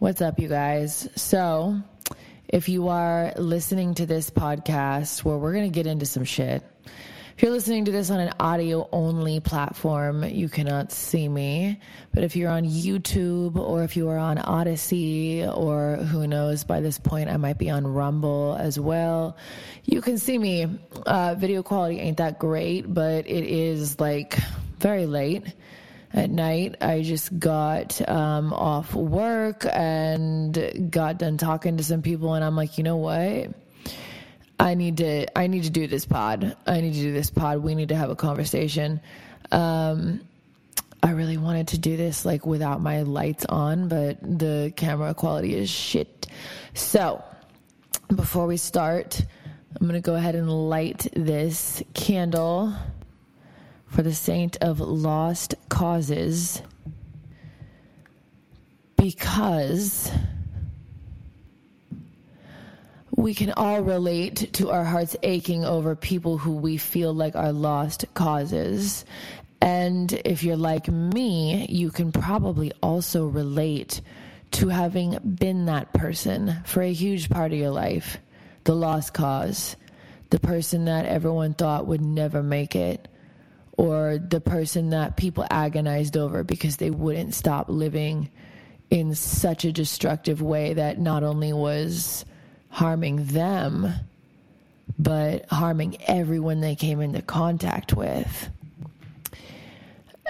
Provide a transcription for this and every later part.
What's up, you guys? So, if you are listening to this podcast where we're going to get into some shit, if you're listening to this on an audio only platform, you cannot see me. But if you're on YouTube or if you are on Odysee or who knows, by this point I might be on Rumble as well, you can see me. Uh, video quality ain't that great, but it is like very late at night. I just got um, off work and got done talking to some people, and I'm like, you know what? I need to I need to do this pod. I need to do this pod. We need to have a conversation. Um, I really wanted to do this like without my lights on, but the camera quality is shit. So, before we start, I'm going to go ahead and light this candle for the saint of lost causes because we can all relate to our hearts aching over people who we feel like are lost causes. And if you're like me, you can probably also relate to having been that person for a huge part of your life the lost cause, the person that everyone thought would never make it, or the person that people agonized over because they wouldn't stop living in such a destructive way that not only was harming them, but harming everyone they came into contact with.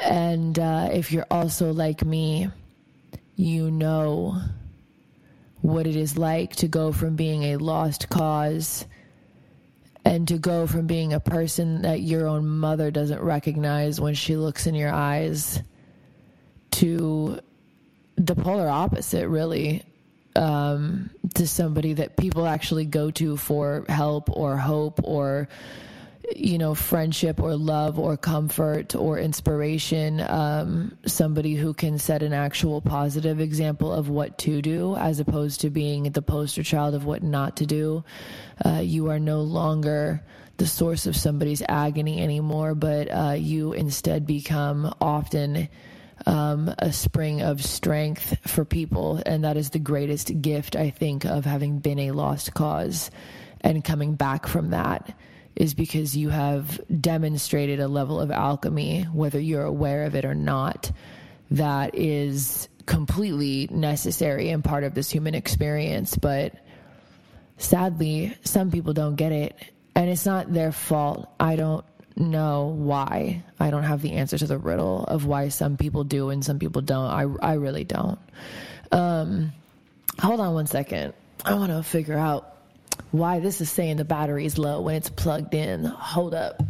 And uh, if you're also like me, you know what it is like to go from being a lost cause and to go from being a person that your own mother doesn't recognize when she looks in your eyes to the polar opposite, really um, to somebody that people actually go to for help or hope or you know friendship or love or comfort or inspiration um, somebody who can set an actual positive example of what to do as opposed to being the poster child of what not to do uh, you are no longer the source of somebody's agony anymore but uh, you instead become often um, a spring of strength for people. And that is the greatest gift, I think, of having been a lost cause and coming back from that is because you have demonstrated a level of alchemy, whether you're aware of it or not, that is completely necessary and part of this human experience. But sadly, some people don't get it. And it's not their fault. I don't know why. I don't have the answer to the riddle of why some people do and some people don't. I, I really don't. Um, hold on one second. I want to figure out why this is saying the battery is low when it's plugged in. Hold up.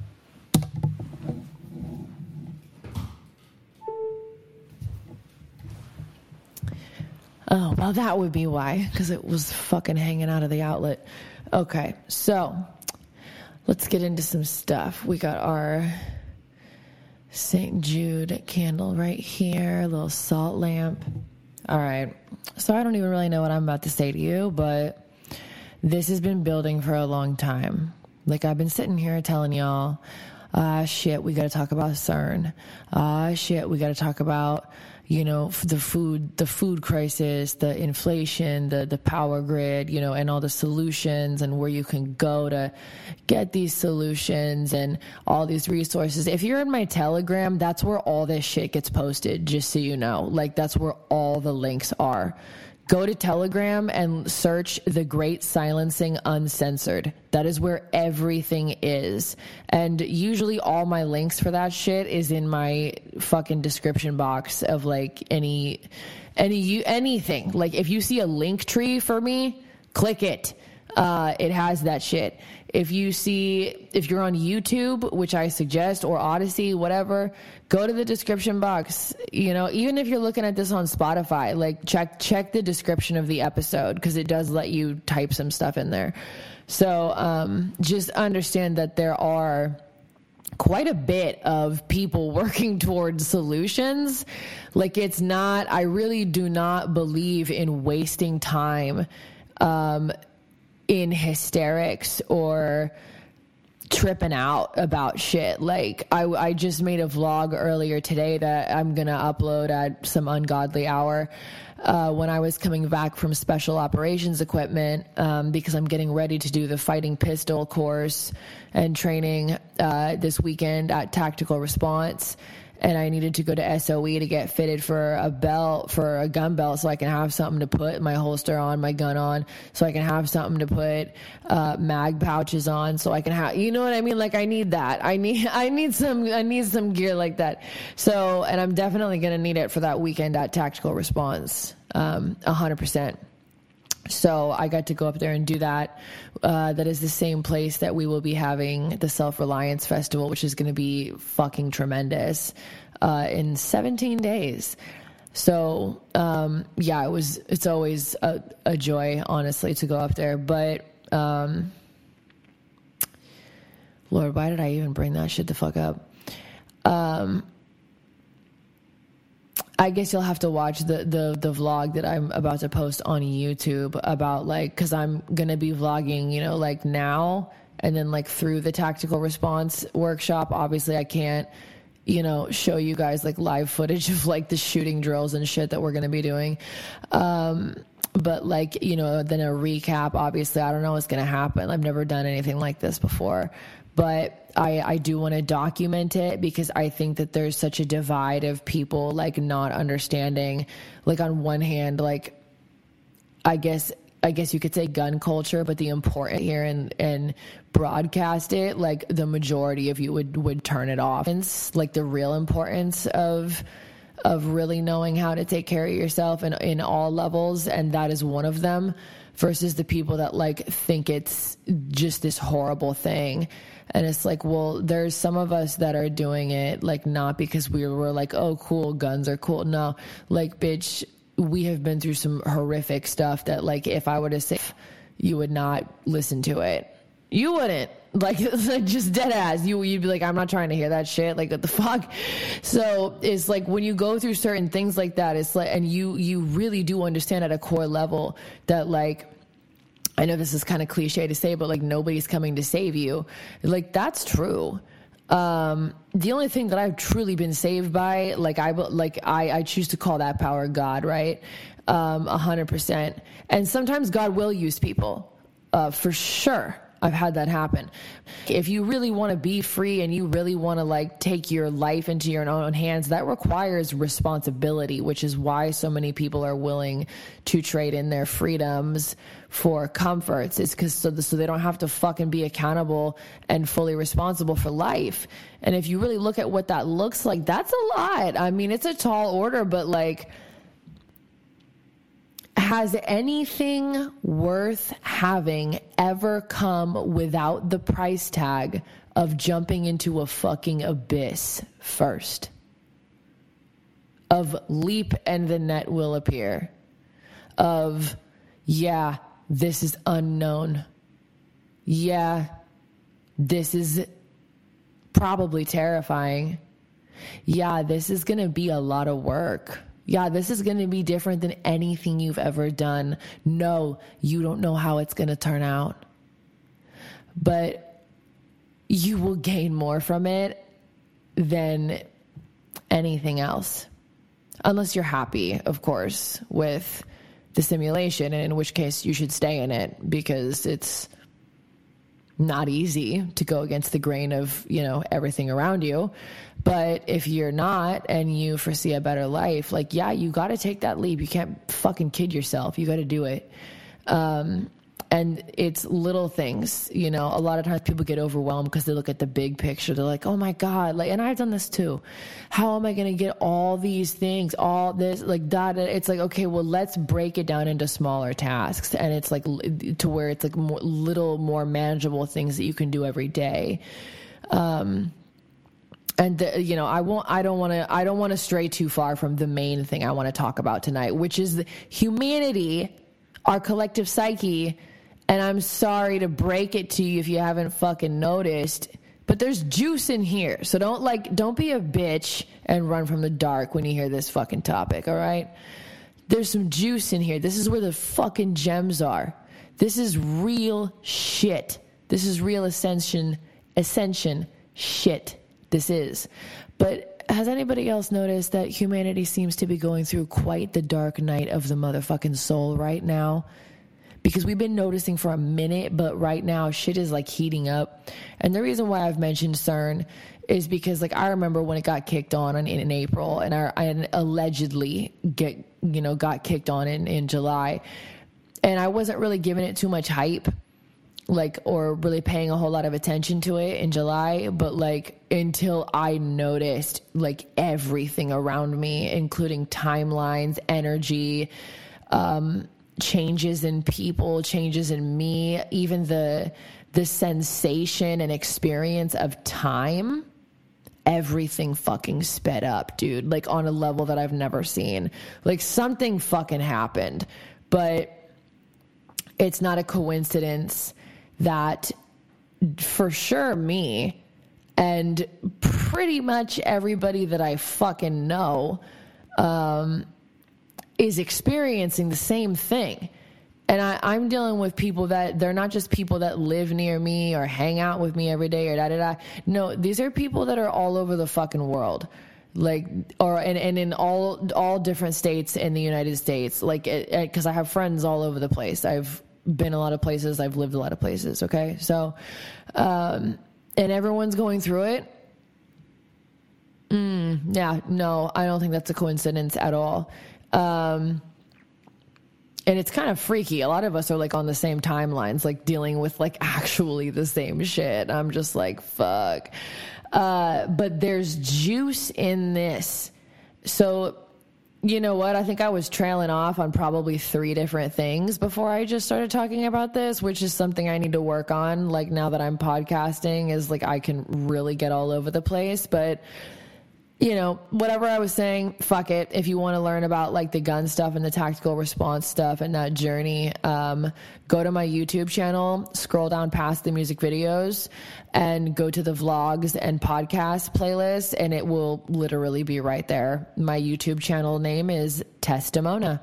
Oh, well, that would be why, because it was fucking hanging out of the outlet. Okay, so let's get into some stuff. We got our St. Jude candle right here, a little salt lamp. All right. So I don't even really know what I'm about to say to you, but this has been building for a long time. Like I've been sitting here telling y'all, ah, shit, we got to talk about CERN. Ah, shit, we got to talk about you know the food the food crisis the inflation the the power grid you know and all the solutions and where you can go to get these solutions and all these resources if you're in my telegram that's where all this shit gets posted just so you know like that's where all the links are Go to Telegram and search The Great Silencing Uncensored. That is where everything is. And usually all my links for that shit is in my fucking description box of like any any you anything. Like if you see a link tree for me, click it. Uh, it has that shit. If you see, if you're on YouTube, which I suggest, or Odysee, whatever, go to the description box. You know, even if you're looking at this on Spotify, like check check the description of the episode because it does let you type some stuff in there. So um, just understand that there are quite a bit of people working towards solutions. Like it's not, I really do not believe in wasting time um, in hysterics or tripping out about shit. Like I, I just made a vlog earlier today that I'm gonna upload at some ungodly hour. Uh, when I was coming back from special operations equipment, um, because I'm getting ready to do the fighting pistol course and training uh, this weekend at Tactical Response and I needed to go to SOE to get fitted for a belt, for a gun belt, so I can have something to put my holster on, my gun on, so I can have something to put uh, mag pouches on, so I can have, you know what I mean? Like I need that. I need, I need some, I need some gear like that. So, and I'm definitely gonna need it for that weekend at Tactical Response, um, a hundred percent. So I got to go up there and do that. Uh, that is the same place that we will be having the Self Reliance Festival, which is going to be fucking tremendous uh, in 17 days. So um, yeah, it was. It's always a, a, joy, honestly, to go up there. But um, Lord, why did I even bring that shit the fuck up? Um, I guess you'll have to watch the, the, the vlog that I'm about to post on YouTube about like, cause I'm going to be vlogging, you know, like now and then like through the tactical response workshop. Obviously I can't, you know, show you guys like live footage of like the shooting drills and shit that we're going to be doing. Um, but like, you know, then a recap, obviously I don't know what's going to happen. I've never done anything like this before, but I, I do want to document it because I think that there's such a divide of people like not understanding. Like on one hand, like I guess I guess you could say gun culture, but the important here and and broadcast it, like the majority of you would would turn it off. And like the real importance of of really knowing how to take care of yourself in in all levels, and that is one of them. Versus the people that like think it's just this horrible thing and it's like, well, there's some of us that are doing it like not because we were like, oh, cool, guns are cool. No, like, bitch, we have been through some horrific stuff that, like, if I were to say, you would not listen to it. You wouldn't like just dead ass you you'd be like i'm not trying to hear that shit like what the fuck so it's like when you go through certain things like that it's like and you you really do understand at a core level that like I know this is kind of cliche to say, but like nobody's coming to save you. Like that's true. Um, the only thing that I've truly been saved by, like I, like I, I choose to call that power God, right? Um, hundred percent. And sometimes God will use people, uh, for sure. I've had that happen. If you really want to be free and you really want to like take your life into your own hands, that requires responsibility, which is why so many people are willing to trade in their freedoms for comforts. It's because so, so they don't have to fucking be accountable and fully responsible for life. And if you really look at what that looks like, that's a lot. I mean, it's a tall order, but like, has anything worth having ever come without the price tag of jumping into a fucking abyss first? Of leap and the net will appear. Of, yeah, this is unknown. Yeah, this is probably terrifying. Yeah, this is going to be a lot of work yeah, this is going to be different than anything you've ever done. No, you don't know how it's going to turn out. But you will gain more from it than anything else. Unless you're happy, of course, with the simulation, and in which case you should stay in it because it's not easy to go against the grain of, you know, everything around you. But if you're not and you foresee a better life, like, yeah, you got to take that leap. You can't fucking kid yourself. You got to do it. Um, and it's little things you know. A lot of times people get overwhelmed because they look at the big picture. They're like oh my god. Like and i've done this too. How am i going to get all these things all this like that it's like okay well let's break it down into smaller tasks. And it's like to where it's like more, little more manageable things that you can do every day. Um and the, you know i won't i don't want to i don't want to stray too far from the main thing i want to talk about tonight which is humanity our collective psyche and I'm sorry to break it to you if you haven't fucking noticed, but there's juice in here. So don't like, don't be a bitch and run from the dark when you hear this fucking topic, all right? There's some juice in here. This is where the fucking gems are. This is real shit. This is real ascension ascension shit this is. But has anybody else noticed that humanity seems to be going through quite the dark night of the motherfucking soul right now? Because we've been noticing for a minute, but right now shit is like heating up. And the reason why I've mentioned CERN is because like I remember when it got kicked on in, in April and I, I allegedly get you know got kicked on in, in July and I wasn't really giving it too much hype like or really paying a whole lot of attention to it in July, but like until I noticed like everything around me, including timelines, energy, um, changes in people, changes in me, even the the sensation and experience of time. Everything fucking sped up, dude, like on a level that I've never seen. Like something fucking happened, but it's not a coincidence that for sure me and pretty much everybody that I fucking know um, is experiencing the same thing. And I, I'm dealing with people that they're not just people that live near me or hang out with me every day or da da da. No, these are people that are all over the fucking world like or and, and in all all different states in the United States like because I have friends all over the place I've been a lot of places. I've lived a lot of places. Okay. So, um, and everyone's going through it. Mm, yeah. No, I don't think that's a coincidence at all. Um, and it's kind of freaky. A lot of us are like on the same timelines, like dealing with like actually the same shit. I'm just like, fuck. Uh, but there's juice in this. So you know what? I think I was trailing off on probably three different things before I just started talking about this, which is something I need to work on. Like now that I'm podcasting, is like I can really get all over the place. But you know, whatever I was saying, fuck it. If you want to learn about like the gun stuff and the tactical response stuff and that journey, um, go to my YouTube channel, scroll down past the music videos, and go to the vlogs and podcast playlist, and it will literally be right there. My YouTube channel name is Tesstamona.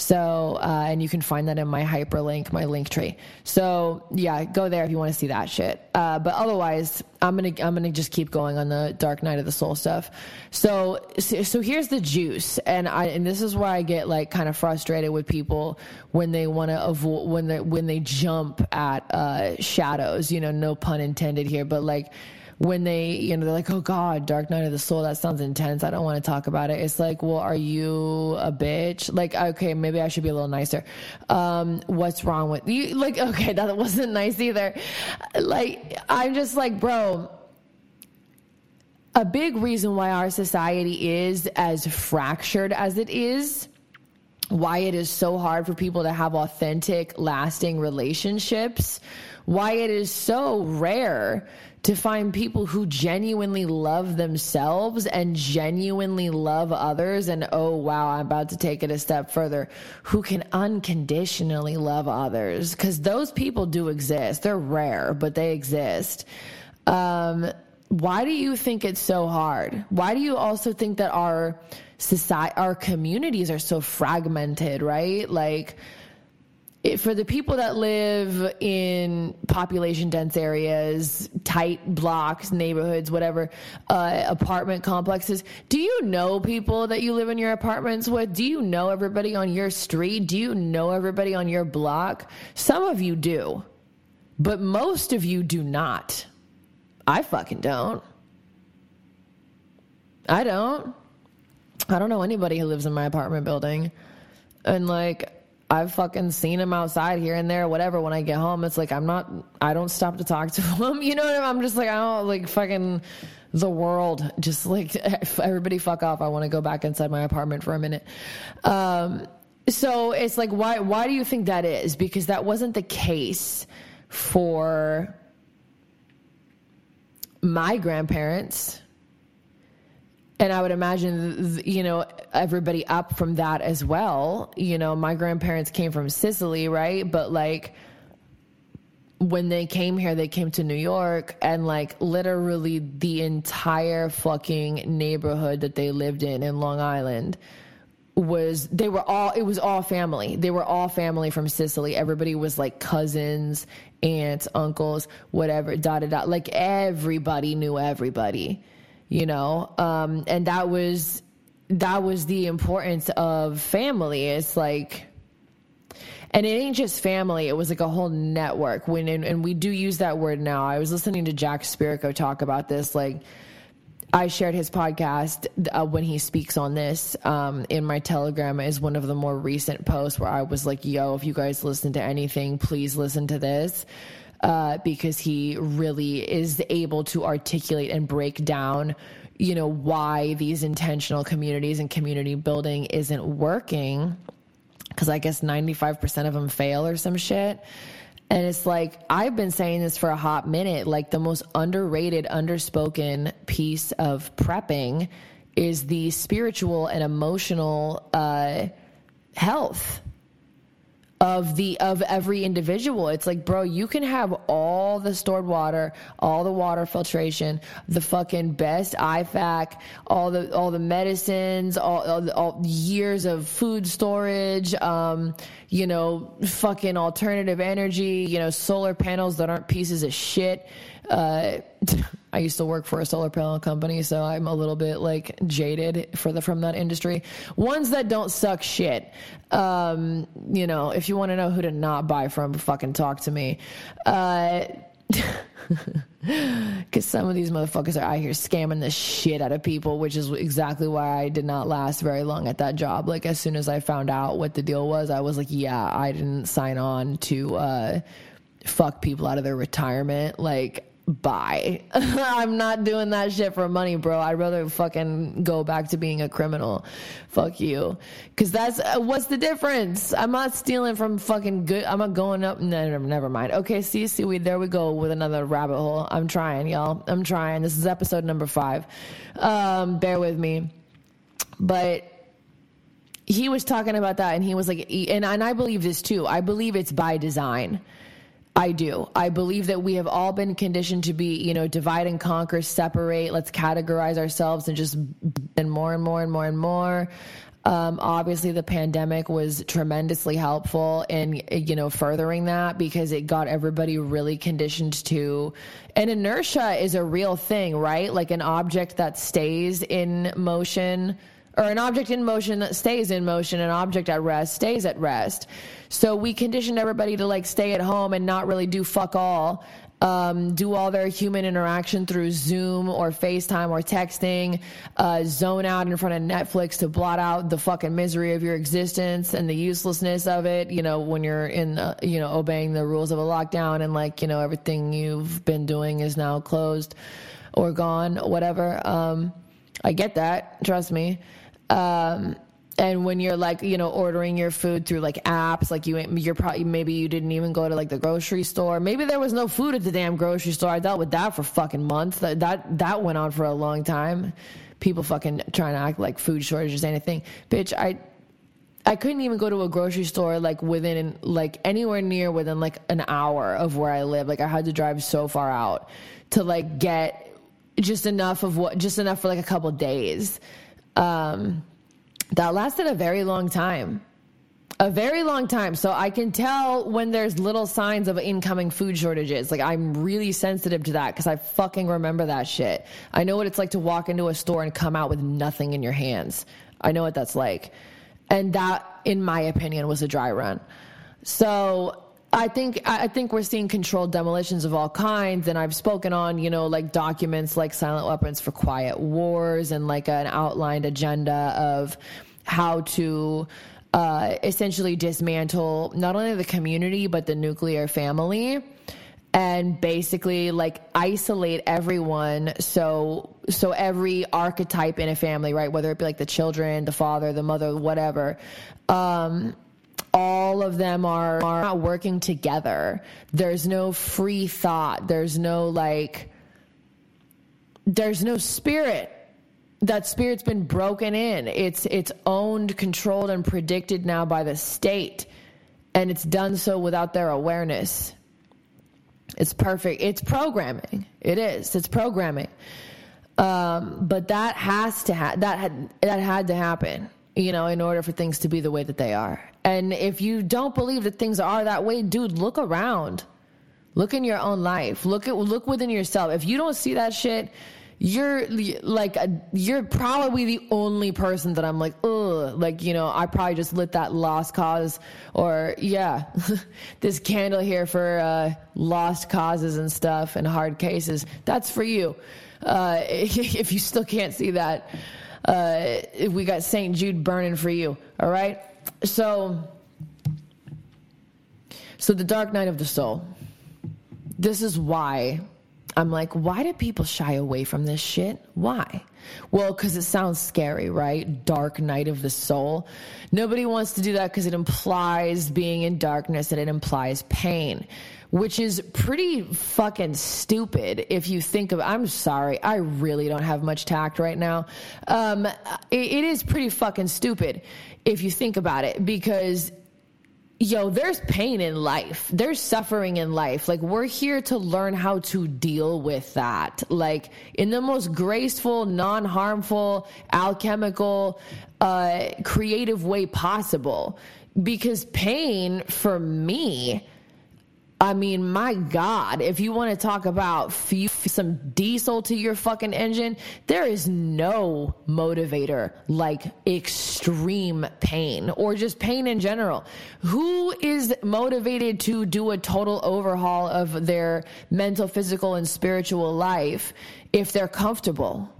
So, uh, and you can find that in my hyperlink, my link tree. So, yeah, go there if you want to see that shit. Uh, but otherwise, I'm gonna I'm gonna just keep going on the Dark Night of the Soul stuff. So, so here's the juice, and I and this is where I get like kind of frustrated with people when they want to avoid when they when they jump at uh, shadows. You know, no pun intended here, but like when they, you know, they're like, oh God, Dark Night of the Soul, that sounds intense. I don't want to talk about it. It's like, well, are you a bitch? Like, okay, maybe I should be a little nicer. Um, what's wrong with you? Like, okay, that wasn't nice either. Like, I'm just like, bro, a big reason why our society is as fractured as it is why it is so hard for people to have authentic, lasting relationships, why it is so rare to find people who genuinely love themselves and genuinely love others. And oh wow i'm about to take it a step further. Who can unconditionally love others. Because those people do exist. They're rare but they exist. Um, why do you think it's so hard? Why do you also think that our society our communities are so fragmented right? Like for the people that live in population dense areas, tight blocks, neighborhoods, whatever, uh, apartment complexes, do you know people that you live in your apartments with? Do you know everybody on your street? Do you know everybody on your block? Some of you do, but most of you do not. I fucking don't. I don't. I don't know anybody who lives in my apartment building. And like, I've fucking seen him outside here and there, whatever. When I get home, it's like I'm not. I don't stop to talk to him. You know what I mean? I'm just like I don't like fucking the world. Just like everybody, fuck off. I want to go back inside my apartment for a minute. Um, so it's like why? Why do you think that is? Because that wasn't the case for my grandparents and I would imagine, you know, everybody up from that as well. You know, my grandparents came from Sicily, right? But like, when they came here, they came to New York, and like literally the entire fucking neighborhood that they lived in in Long Island was they were all it was all family they were all family from sicily everybody was like cousins aunts uncles whatever da da da like everybody knew everybody you know? Um and that was that was the importance of family. It's like and it ain't just family. It was like a whole network. When and, and we do use that word now. I was listening to Jack Spirko talk about this. Like I shared his podcast uh, when he speaks on this um, in my Telegram is one of the more recent posts where I was like, "Yo, if you guys listen to anything, please listen to this." Uh, because he really is able to articulate and break down, you know, why these intentional communities and community building isn't working. Because I guess 95% of them fail or some shit. And it's like, I've been saying this for a hot minute. Like, the most underrated, underspoken piece of prepping is the spiritual and emotional uh, health of the of every individual. It's like, bro, you can have all the stored water, all the water filtration, the fucking best IFAK, all the all the medicines, all, all, all years of food storage, um, you know, fucking alternative energy, you know, solar panels that aren't pieces of shit. Uh, I used to work for a solar panel company, so I'm a little bit like jaded for the from that industry. Ones that don't suck shit. Um, you know, if you want to know who to not buy from, fucking talk to me. Uh, because some of these motherfuckers are out here scamming the shit out of people, which is exactly why I did not last very long at that job. Like as soon as I found out what the deal was, I was like, yeah, I didn't sign on to uh, fuck people out of their retirement. Like bye. I'm not doing that shit for money, bro. I'd rather fucking go back to being a criminal. Fuck you. Cause that's, uh, what's the difference? I'm not stealing from fucking good. I'm not going up. No, never mind. Okay, see, see, we, there we go with another rabbit hole. I'm trying, y'all. I'm trying. This is episode number five. Um, bear with me. But he was talking about that and he was like, and, and I believe this too. I believe it's by design I do. I believe that we have all been conditioned to be, you know, divide and conquer, separate, let's categorize ourselves and just and more and more and more and more. Um, obviously, the pandemic was tremendously helpful in, you know, furthering that because it got everybody really conditioned to. And inertia is a real thing, right? Like an object that stays in motion or an object in motion stays in motion, an object at rest stays at rest. So we conditioned everybody to like stay at home and not really do fuck all. Um, do all their human interaction through Zoom or FaceTime or texting, uh, zone out in front of Netflix to blot out the fucking misery of your existence and the uselessness of it. You know, when you're in, you know, obeying the rules of a lockdown and like, you know, everything you've been doing is now closed or gone, whatever. Um, I get that. Trust me. Um, and when you're like you know ordering your food through like apps like you you're probably maybe you didn't even go to like the grocery store. Maybe there was no food at the damn grocery store. I dealt with that for fucking months. That that, that went on for a long time. People fucking trying to act like food shortages anything. Bitch i I couldn't even go to a grocery store like within like anywhere near within like an hour of where I live. Like I had to drive so far out to like get just enough of what just enough for like a couple days. Um, that lasted a very long time. A very long time. So I can tell when there's little signs of incoming food shortages. Like I'm really sensitive to that because I fucking remember that shit. I know what it's like to walk into a store and come out with nothing in your hands. I know what that's like. And that, in my opinion, was a dry run. So I think I think we're seeing controlled demolitions of all kinds, and I've spoken on you know like documents like Silent Weapons for Quiet Wars and like an outlined agenda of how to uh, essentially dismantle not only the community but the nuclear family and basically like isolate everyone. So so every archetype in a family right? Whether it be like the children the father the mother whatever. Um all of them are, are not working together. There's no free thought. There's no like, there's no spirit. That spirit's been broken in. It's, it's owned, controlled, and predicted now by the state. And it's done so without their awareness. It's perfect. It's programming. It is. It's programming. Um, but that has to ha- that had that had to happen you know, in order for things to be the way that they are. And if you don't believe that things are that way, dude, look around. Look in your own life. Look at look within yourself. If you don't see that shit, you're like you're probably the only person that I'm like, ugh, like you know, I probably just lit that lost cause, or yeah, this candle here for uh, lost causes and stuff and hard cases. That's for you. Uh, if you still can't see that, uh, we got St. Jude burning for you. All right, so so the dark night of the soul. This is why I'm like, why do people shy away from this shit? Why? Well, because it sounds scary, right? Dark night of the soul. Nobody wants to do that because it implies being in darkness and it implies pain, which is pretty fucking stupid if you think of. I'm sorry, I really don't have much tact right now. Um, it, it is pretty fucking stupid if you think about it because yo, there's pain in life. There's suffering in life. Like, we're here to learn how to deal with that. Like, in the most graceful, non harmful, alchemical, uh, creative way possible. Because pain, for me, I mean, my God, if you want to talk about some diesel to your fucking engine, there is no motivator like extreme pain or just pain in general. Who is motivated to do a total overhaul of their mental, physical, and spiritual life if they're comfortable?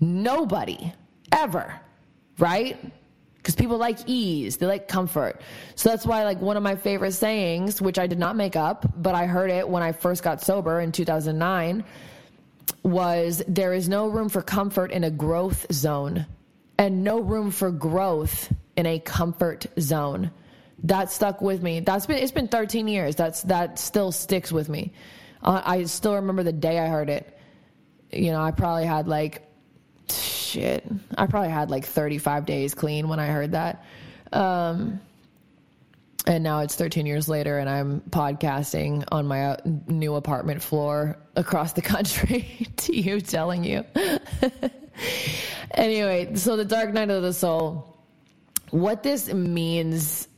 Nobody, ever, right? Because people like ease, they like comfort. So that's why, like, one of my favorite sayings, which I did not make up, but I heard it when I first got sober in 2009, was there is no room for comfort in a growth zone and no room for growth in a comfort zone. That stuck with me. That's been it's been 13 years. That's that still sticks with me. Uh, I still remember the day I heard it. You know, I probably had like shit. I probably had like 35 days clean when I heard that. Um, and now it's 13 years later and I'm podcasting on my uh, new apartment floor across the country to you telling you. anyway, so the dark night of the soul, what this means,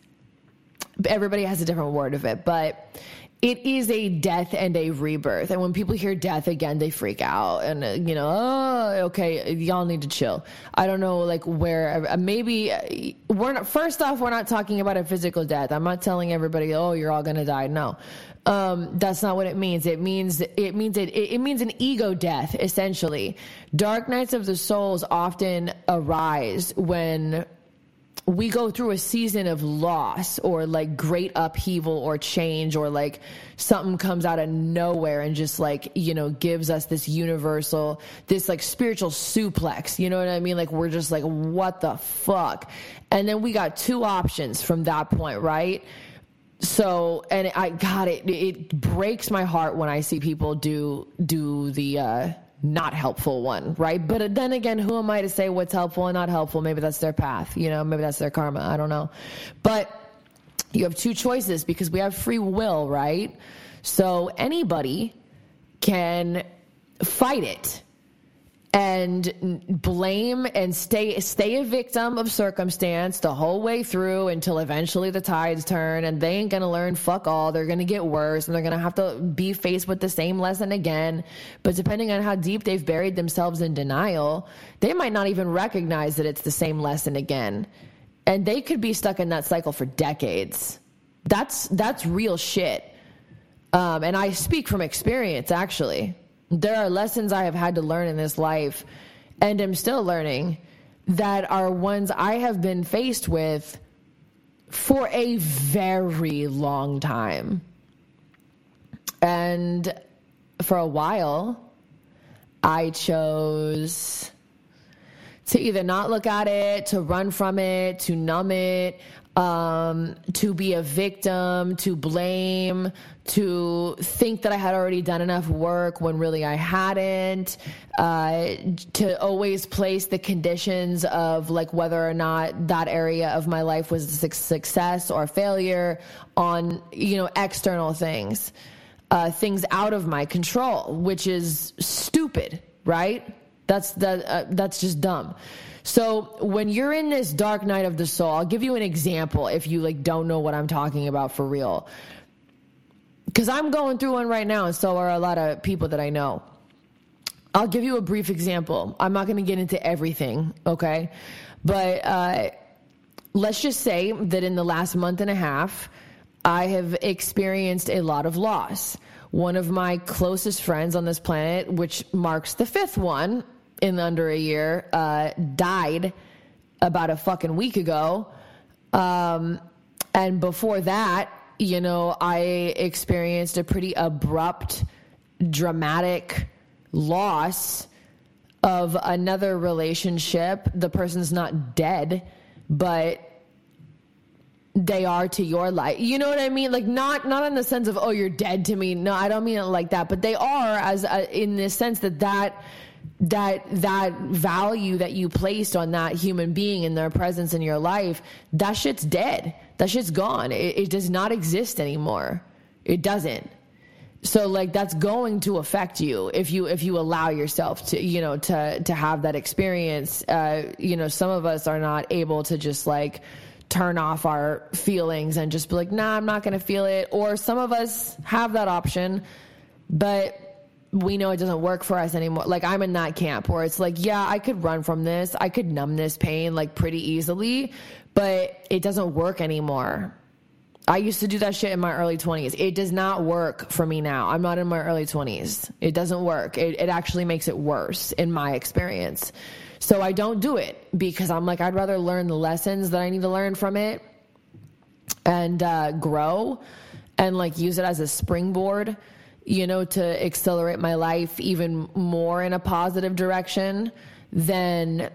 everybody has a different word of it, but it is a death and a rebirth. And when people hear death again, they freak out and, uh, you know, oh, okay, y'all need to chill. I don't know, like, where uh, maybe uh, we're not, first off, we're not talking about a physical death. I'm not telling everybody, oh, you're all going to die. No. Um, that's not what it means. It means, it means, it, it means an ego death, essentially. Dark nights of the souls often arise when we go through a season of loss or like great upheaval or change or like something comes out of nowhere and just like you know gives us this universal this like spiritual suplex. You know what i mean? Like we're just like what the fuck? And then we got two options from that point right? So and i got it it breaks my heart when i see people do do the uh not helpful one, right? But then again, who am I to say what's helpful and not helpful? Maybe that's their path, you know, maybe that's their karma. I don't know. But you have two choices because we have free will, right? So anybody can fight it and blame and stay stay a victim of circumstance the whole way through until eventually the tides turn and they ain't gonna learn fuck all. They're gonna get worse and they're gonna have to be faced with the same lesson again. But depending on how deep they've buried themselves in denial they might not even recognize that it's the same lesson again. And they could be stuck in that cycle for decades. That's that's real shit. Um, and i speak from experience actually there are lessons I have had to learn in this life and am still learning that are ones I have been faced with for a very long time. And for a while, I chose to either not look at it, to run from it, to numb it, um, to be a victim, to blame, to think that I had already done enough work when really I hadn't, uh, to always place the conditions of like whether or not that area of my life was a success or failure on, you know, external things, uh, things out of my control, which is stupid, right? That's that. Uh, that's just dumb. So when you're in this dark night of the soul, I'll give you an example if you like don't know what I'm talking about for real. Cuz I'm going through one right now and so are a lot of people that I know. I'll give you a brief example. I'm not going to get into everything, okay? But uh, let's just say that in the last month and a half, I have experienced a lot of loss. One of my closest friends on this planet, which marks the fifth one in under a year, uh, died about a fucking week ago. Um, and before that, you know, I experienced a pretty abrupt, dramatic loss of another relationship. The person's not dead, but they are to your life. You know what I mean? Like not not in the sense of oh you're dead to me. No, I don't mean it like that. But they are as a, in the sense that that that that value that you placed on that human being and their presence in your life, that shit's dead. That shit's gone. It, it does not exist anymore. It doesn't. So like that's going to affect you if you if you allow yourself to you know to to have that experience. Uh, you know, some of us are not able to just like turn off our feelings and just be like, nah, I'm not going to feel it. Or some of us have that option, but we know it doesn't work for us anymore. Like I'm in that camp where it's like, yeah, I could run from this. I could numb this pain like pretty easily, but it doesn't work anymore. I used to do that shit in my early 20s. It does not work for me now. I'm not in my early 20s. It doesn't work. It, it actually makes it worse in my experience. So I don't do it because I'm like, I'd rather learn the lessons that I need to learn from it and uh, grow and like use it as a springboard, you know, to accelerate my life even more in a positive direction than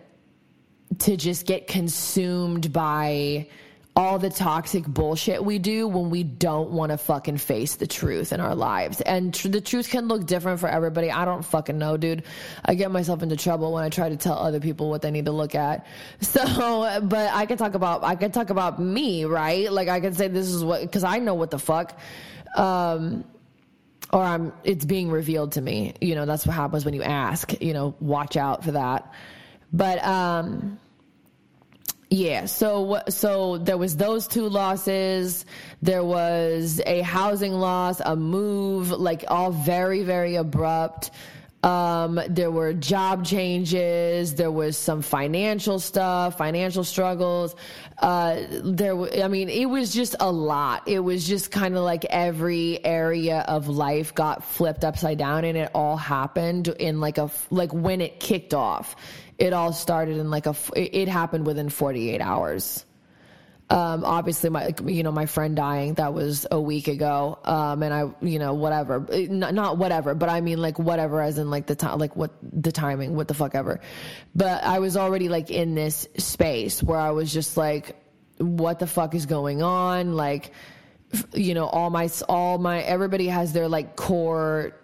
to just get consumed by all the toxic bullshit we do when we don't want to fucking face the truth in our lives. And tr- the truth can look different for everybody. I don't fucking know, dude. I get myself into trouble when I try to tell other people what they need to look at. So, but I can talk about, I can talk about me, right? Like I can say this is what, cause I know what the fuck. Um, or I'm, it's being revealed to me. You know, that's what happens when you ask, you know, watch out for that. But, um, yeah, so so there was those two losses. There was a housing loss, a move, like all very very abrupt. Um, there were job changes. There was some financial stuff, financial struggles. Uh, there, I mean, it was just a lot. It was just kind of like every area of life got flipped upside down, and it all happened in like a like when it kicked off it all started in like a it happened within 48 hours um, obviously my you know my friend dying that was a week ago. Um, and i you know whatever. Not, not whatever but i mean like whatever as in like the time like what the timing what the fuck ever. But i was already like in this space where i was just like what the fuck is going on? Like you know all my all my everybody has their like core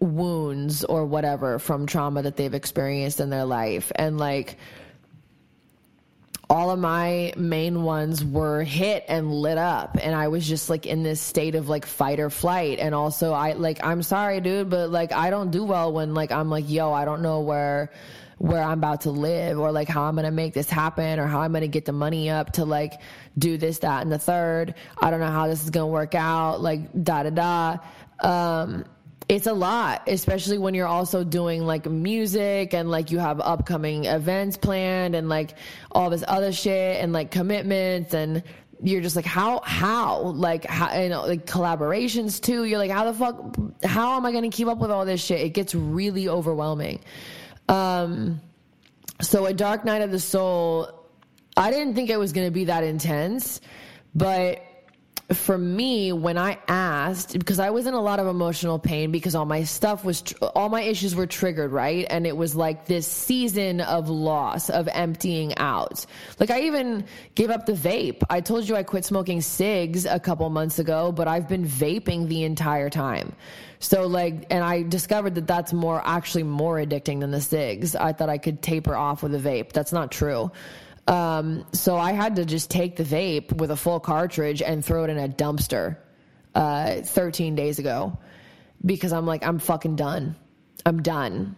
wounds or whatever from trauma that they've experienced in their life. And like, all of my main ones were hit and lit up. And i was just like in this state of like fight or flight. And also i like i'm sorry dude but like i don't do well when like i'm like yo i don't know where where i'm about to live or like how i'm gonna make this happen or how i'm gonna get the money up to like do this that and the third. I don't know how this is gonna work out like da da da. Um it's a lot, especially when you're also doing like music and like you have upcoming events planned and like all this other shit and like commitments and you're just like how how? Like how you know like collaborations too? You're like how the fuck how am i going to keep up with all this shit? It gets really overwhelming. Um so a dark night of the soul i didn't think it was going to be that intense but for me, when I asked, because I was in a lot of emotional pain because all my stuff was, all my issues were triggered, right? And it was like this season of loss, of emptying out. Like I even gave up the vape. I told you I quit smoking cigs a couple months ago, but I've been vaping the entire time. So like, and I discovered that that's more, actually more addicting than the cigs. I thought I could taper off with a vape. That's not true. Um, so I had to just take the vape with a full cartridge and throw it in a dumpster uh, 13 days ago because I'm like, I'm fucking done. I'm done.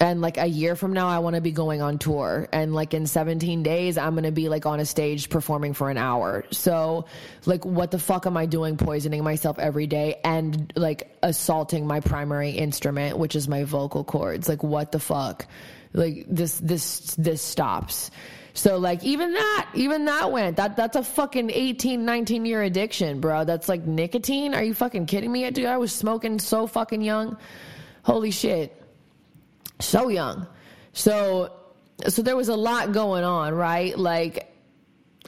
and like a year from now i want to be going on tour and like in 17 days i'm going to be like on a stage performing for an hour so like what the fuck am i doing poisoning myself every day and like assaulting my primary instrument which is my vocal cords like what the fuck like this this this stops. So like even that even that went. That that's a fucking 18 19 year addiction bro. That's like nicotine? Are you fucking kidding me? Dude i was smoking so fucking young. Holy shit. So young. So so there was a lot going on, right? Like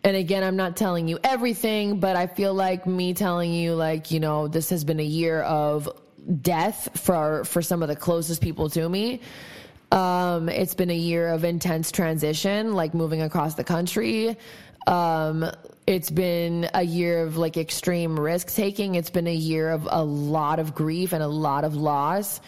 and again, I'm not telling you everything, but I feel like me telling you like, you know, this has been a year of death for for some of the closest people to me. Um, it's been a year of intense transition, like moving across the country. Um, it's been a year of like extreme risk taking. It's been a year of a lot of grief and a lot of loss.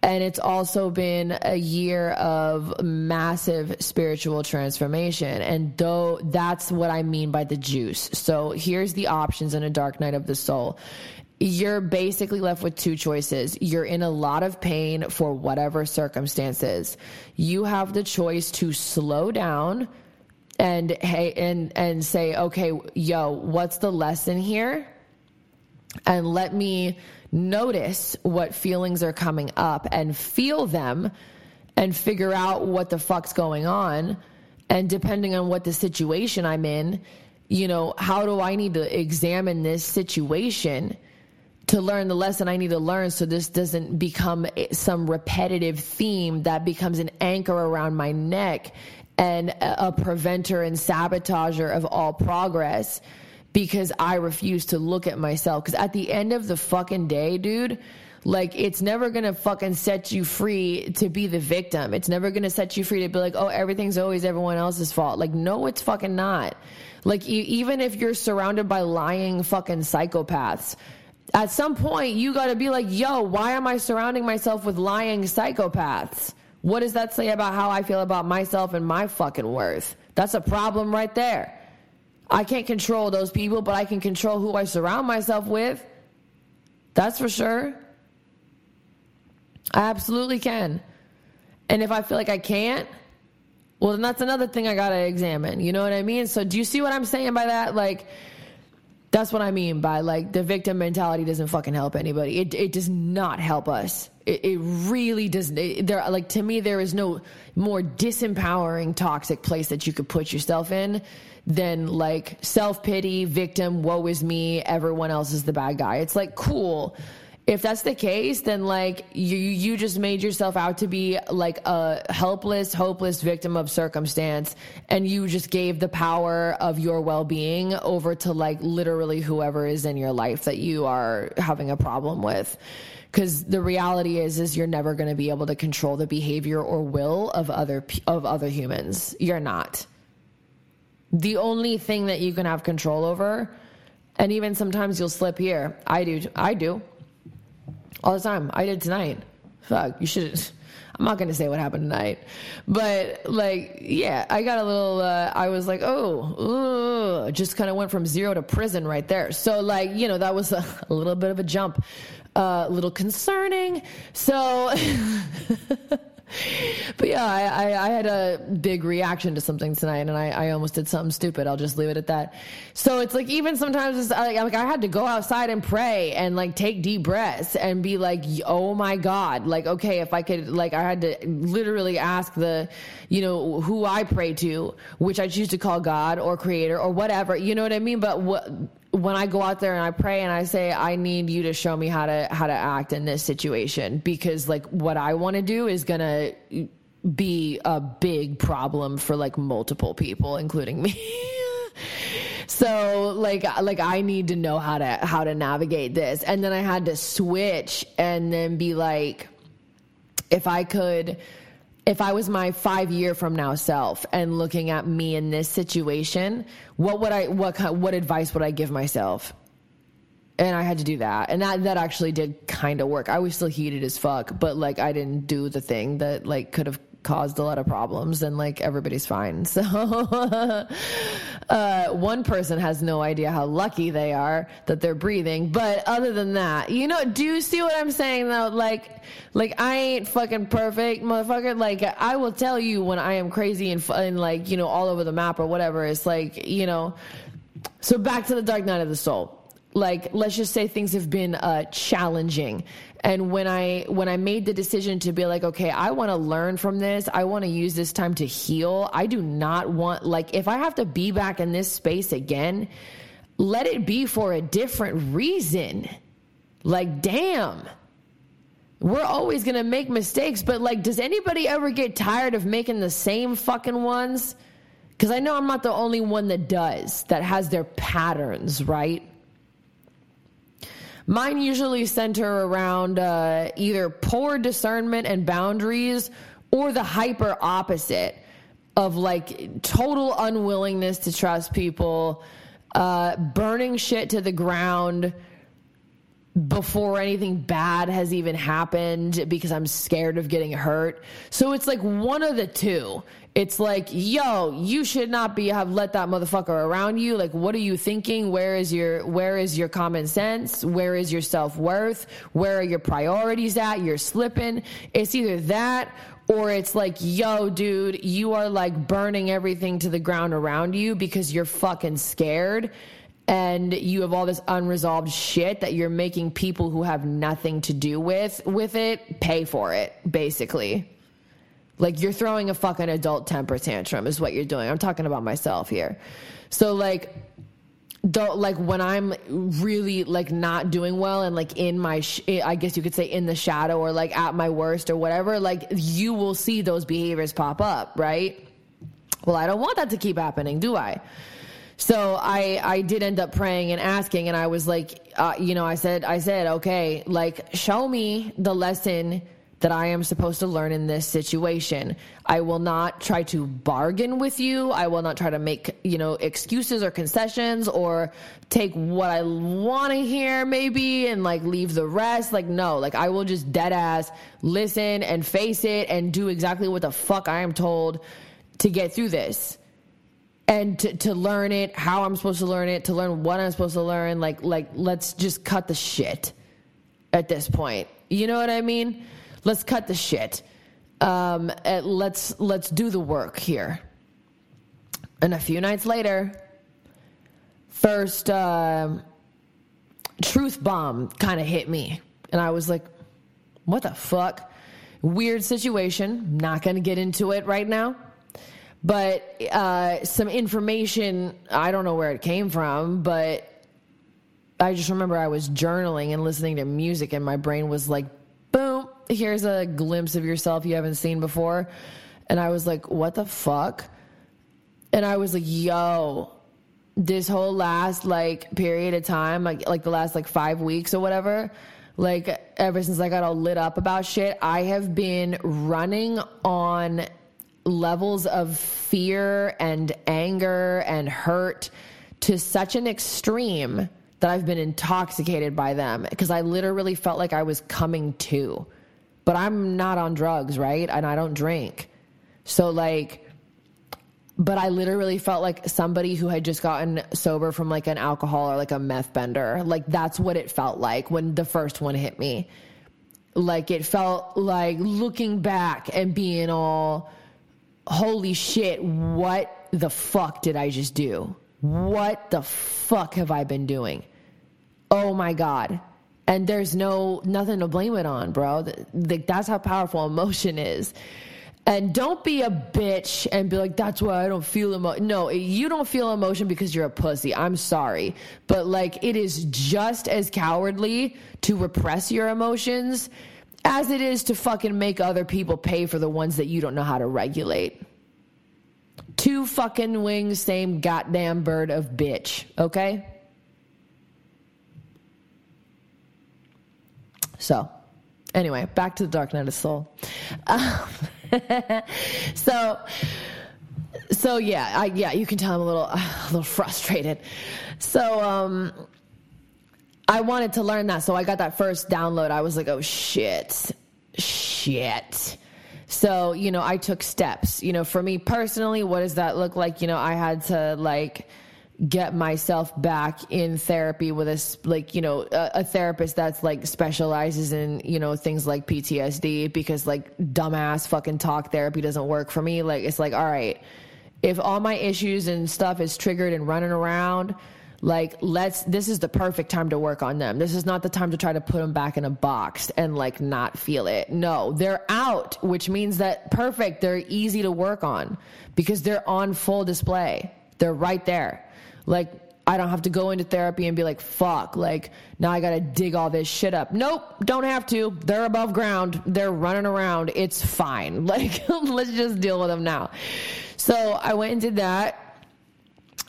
And it's also been a year of massive spiritual transformation. And though that's what I mean by the juice. So here's the options in a dark night of the soul. You're basically left with two choices. You're in a lot of pain for whatever circumstances. You have the choice to slow down and hey and and say, "Okay, yo, what's the lesson here?" And let me notice what feelings are coming up and feel them and figure out what the fuck's going on. And depending on what the situation I'm in, you know, how do I need to examine this situation to learn the lesson I need to learn so this doesn't become some repetitive theme that becomes an anchor around my neck and a preventer and sabotager of all progress because I refuse to look at myself. Because at the end of the fucking day, dude, like it's never gonna fucking set you free to be the victim. It's never gonna set you free to be like, oh, everything's always everyone else's fault. Like, no, it's fucking not. Like, even if you're surrounded by lying fucking psychopaths, at some point you gotta be like, yo, why am I surrounding myself with lying psychopaths? What does that say about how I feel about myself and my fucking worth? That's a problem right there. I can't control those people, but I can control who I surround myself with. That's for sure. I absolutely can. And if I feel like I can't, well, then that's another thing I got to examine. You know what I mean? So, do you see what I'm saying by that? Like, that's what I mean by like the victim mentality doesn't fucking help anybody. It, it does not help us. It, it really doesn't. It, there, like, to me, there is no more disempowering, toxic place that you could put yourself in than like self pity, victim, woe is me, everyone else is the bad guy. It's like cool. If that's the case, then like you you just made yourself out to be like a helpless, hopeless victim of circumstance and you just gave the power of your well-being over to like literally whoever is in your life that you are having a problem with because the reality is is you're never going to be able to control the behavior or will of other of other humans you're not the only thing that you can have control over, and even sometimes you'll slip here. I do. I do. All the time. I did tonight. Fuck, you should. I'm not to say what happened tonight, but like, yeah, I got a little, uh, I was like, oh, ugh, just kind of went from zero to prison right there. So, like, you know, that was a, a little bit of a jump, uh, a uh, little concerning. So, but yeah, I, I, I, had a big reaction to something tonight, and I, I almost did something stupid. I'll just leave it at that. So it's like even sometimes it's like, like I had to go outside and pray and like take deep breaths and be like, oh my god, like okay, if I could, like I had to literally ask the, you know, who I pray to, which I choose to call God or Creator or whatever. You know what I mean? But what when I go out there and I pray and I say I need you to show me how to how to act in this situation because like what I want to do is to be a big problem for like multiple people including me. so like like I need to know how to how to navigate this and then I had to switch and then be like if I could if I was my five year from now self and looking at me in this situation, what would I, what, what advice would I give myself? And I had to do that. And that, that actually did kind of work. I was still heated as fuck, but like I didn't do the thing that like could have caused a lot of problems and like everybody's fine. So uh, one person has no idea how lucky they are that they're breathing. But other than that, you know, do you see what I'm saying though? Like, like I ain't fucking perfect, motherfucker. Like I will tell you when I am crazy and, and like, you know, all over the map or whatever. It's like, you know, so back to the dark night of the soul like let's just say things have been uh, challenging. And when i when i made the decision to be like okay i want to learn from this. I want to use this time to heal. I do not want like if i have to be back in this space again let it be for a different reason. Like damn. We're always going to make mistakes but like does anybody ever get tired of making the same fucking ones? Because i know i'm not the only one that does that has their patterns right Mine usually center around uh, either poor discernment and boundaries or the hyper opposite of like total unwillingness to trust people, uh, burning shit to the ground before anything bad has even happened because I'm scared of getting hurt. So it's like one of the two. It's like, yo, you should not be have let that motherfucker around you. Like, what are you thinking? Where is your where is your common sense? Where is your self worth? Where are your priorities at? You're slipping. It's either that or it's like, yo, dude, you are like burning everything to the ground around you because you're fucking scared and you have all this unresolved shit that you're making people who have nothing to do with with it pay for it basically. Like you're throwing a fucking adult temper tantrum is what you're doing. I'm talking about myself here. So like though like when i'm really like not doing well and like in my sh- i guess you could say in the shadow or like at my worst or whatever like you will see those behaviors pop up right? Well i don't want that to keep happening do i so I I did end up praying and asking, and I was like, uh, you know, I said I said, okay, like show me the lesson that I am supposed to learn in this situation. I will not try to bargain with you. I will not try to make, you know, excuses or concessions or take what I want to hear maybe and like leave the rest. Like, no, like I will just dead ass listen and face it and do exactly what the fuck I am told to get through this and to, to learn it, how I'm supposed to learn it, to learn what I'm supposed to learn. Like, like, let's just cut the shit at this point. You know what I mean? Let's cut the shit. Um, let's let's do the work here. And a few nights later, first uh, truth bomb kind of hit me, and I was like, "What the fuck?" Weird situation. Not to get into it right now but uh, some information i don't know where it came from but i just remember i was journaling and listening to music and my brain was like boom here's a glimpse of yourself you haven't seen before. And i was like what the fuck? And i was like yo this whole last like period of time like like the last like five weeks or whatever like ever since i got all lit up about shit i have been running on levels of fear and anger and hurt to such an extreme that I've been intoxicated by them because I literally felt like I was coming to. But I'm not on drugs, right? And I don't drink. So, like, but I literally felt like somebody who had just gotten sober from like an alcohol or like a meth bender. Like, that's what it felt like when the first one hit me. Like, it felt like looking back and being all holy shit, what the fuck did I just do? What the fuck have I been doing? Oh my God. And there's no, nothing to blame it on, bro. That's how powerful emotion is. And don't be a bitch and be like, that's why I don't feel emotion. No, you don't feel emotion because you're a pussy. I'm sorry. But like, it is just as cowardly to repress your emotions as it is to fucking make other people pay for the ones that you don't know how to regulate. Two fucking wings, same goddamn bird of bitch, okay? So, anyway, back to the Dark Night of Soul. Um, so, so yeah, I, yeah, you can tell I'm a little, a little frustrated. So, um, I wanted to learn that. So I got that first download. I was like, oh shit, shit. So, you know, I took steps. You know, for me personally, what does that look like? You know, I had to like get myself back in therapy with a like you know a, a, therapist that's like specializes in you know things like PTSD because like dumbass fucking talk therapy doesn't work for me like it's like all right if all my issues and stuff is triggered and running around like let's this is the perfect time to work on them this is not the time to try to put them back in a box and like not feel it no they're out which means that perfect they're easy to work on because they're on full display they're right there like, I don't have to go into therapy and be like, fuck, like, now I gotta dig all this shit up. Nope, don't have to. They're above ground. They're running around. It's fine. Like, let's just deal with them now. So I went and did that.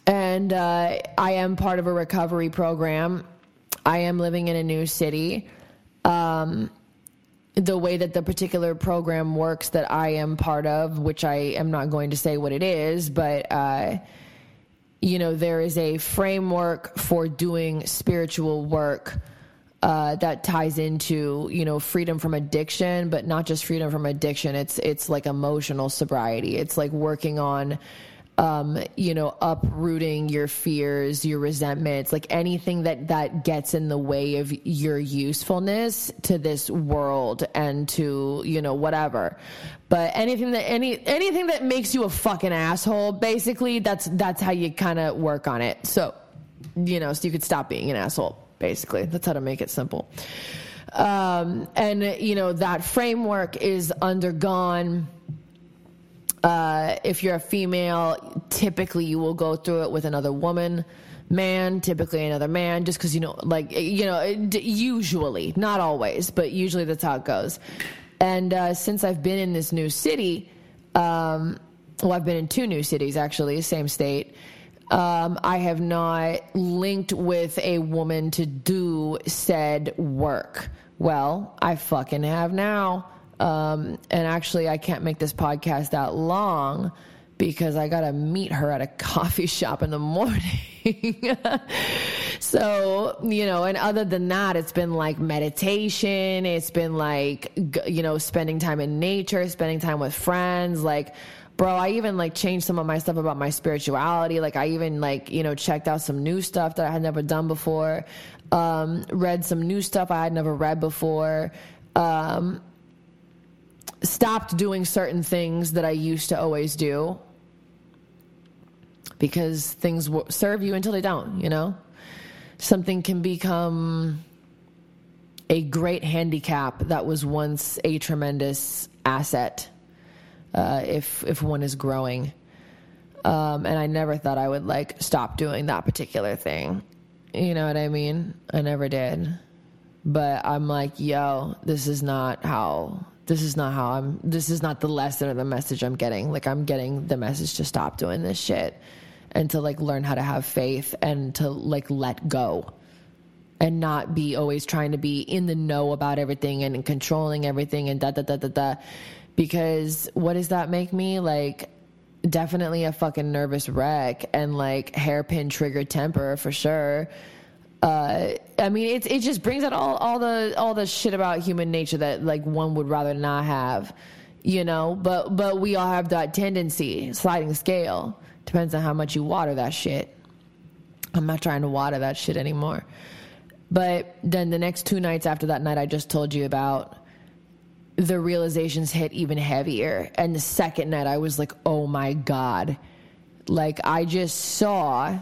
And uh, I am part of a recovery program. I am living in a new city. Um, the way that the particular program works that I am part of, which I am not going to say what it is, but uh, you know, there is a framework for doing spiritual work uh, that ties into you know freedom from addiction, but not just freedom from addiction. It's it's like emotional sobriety. It's like working on um, you know, uprooting your fears, your resentments, like anything that that gets in the way of your usefulness to this world and to you know whatever. But anything that any anything that makes you a fucking asshole, basically, that's that's how you kind of work on it. So, you know, so you could stop being an asshole. Basically, that's how to make it simple. Um, and you know that framework is undergone uh, if you're a female, typically you will go through it with another woman. Man, typically another man, just because you know, like you know, usually, not always, but usually that's how it goes. And uh, since I've been in this new city, um, well, I've been in two new cities actually, same state. Um, I have not linked with a woman to do said work. Well, I fucking have now. Um, and actually, I can't make this podcast that long because I got to meet her at a coffee shop in the morning. so, you know, and other than that, it's been like meditation. It's been like, you know, spending time in nature, spending time with friends. Like, bro, I even like changed some of my stuff about my spirituality. Like, I even like, you know, checked out some new stuff that I had never done before. Um, read some new stuff I had never read before. Um, stopped doing certain things that I used to always do because things w- serve you until they don't, you know? Something can become a great handicap that was once a tremendous asset uh, if if one is growing. Um, and I never thought I would like stop doing that particular thing. You know what I mean? I never did. But I'm like, yo, this is not how this is not how I'm, this is not the lesson or the message I'm getting. Like, I'm getting the message to stop doing this shit and to like learn how to have faith and to like let go and not be always trying to be in the know about everything and controlling everything and da da da da da. Because what does that make me? Like, definitely a fucking nervous wreck and like hairpin trigger temper for sure uh, I mean, it it just brings out all all the all the shit about human nature that like one would rather not have, you know. But but we all have that tendency, sliding scale. Depends on how much you water that shit. I'm not trying to water that shit anymore. But then the next two nights after that night I just told you about, the realizations hit even heavier. And the second night I was like, oh my God. Like I just saw,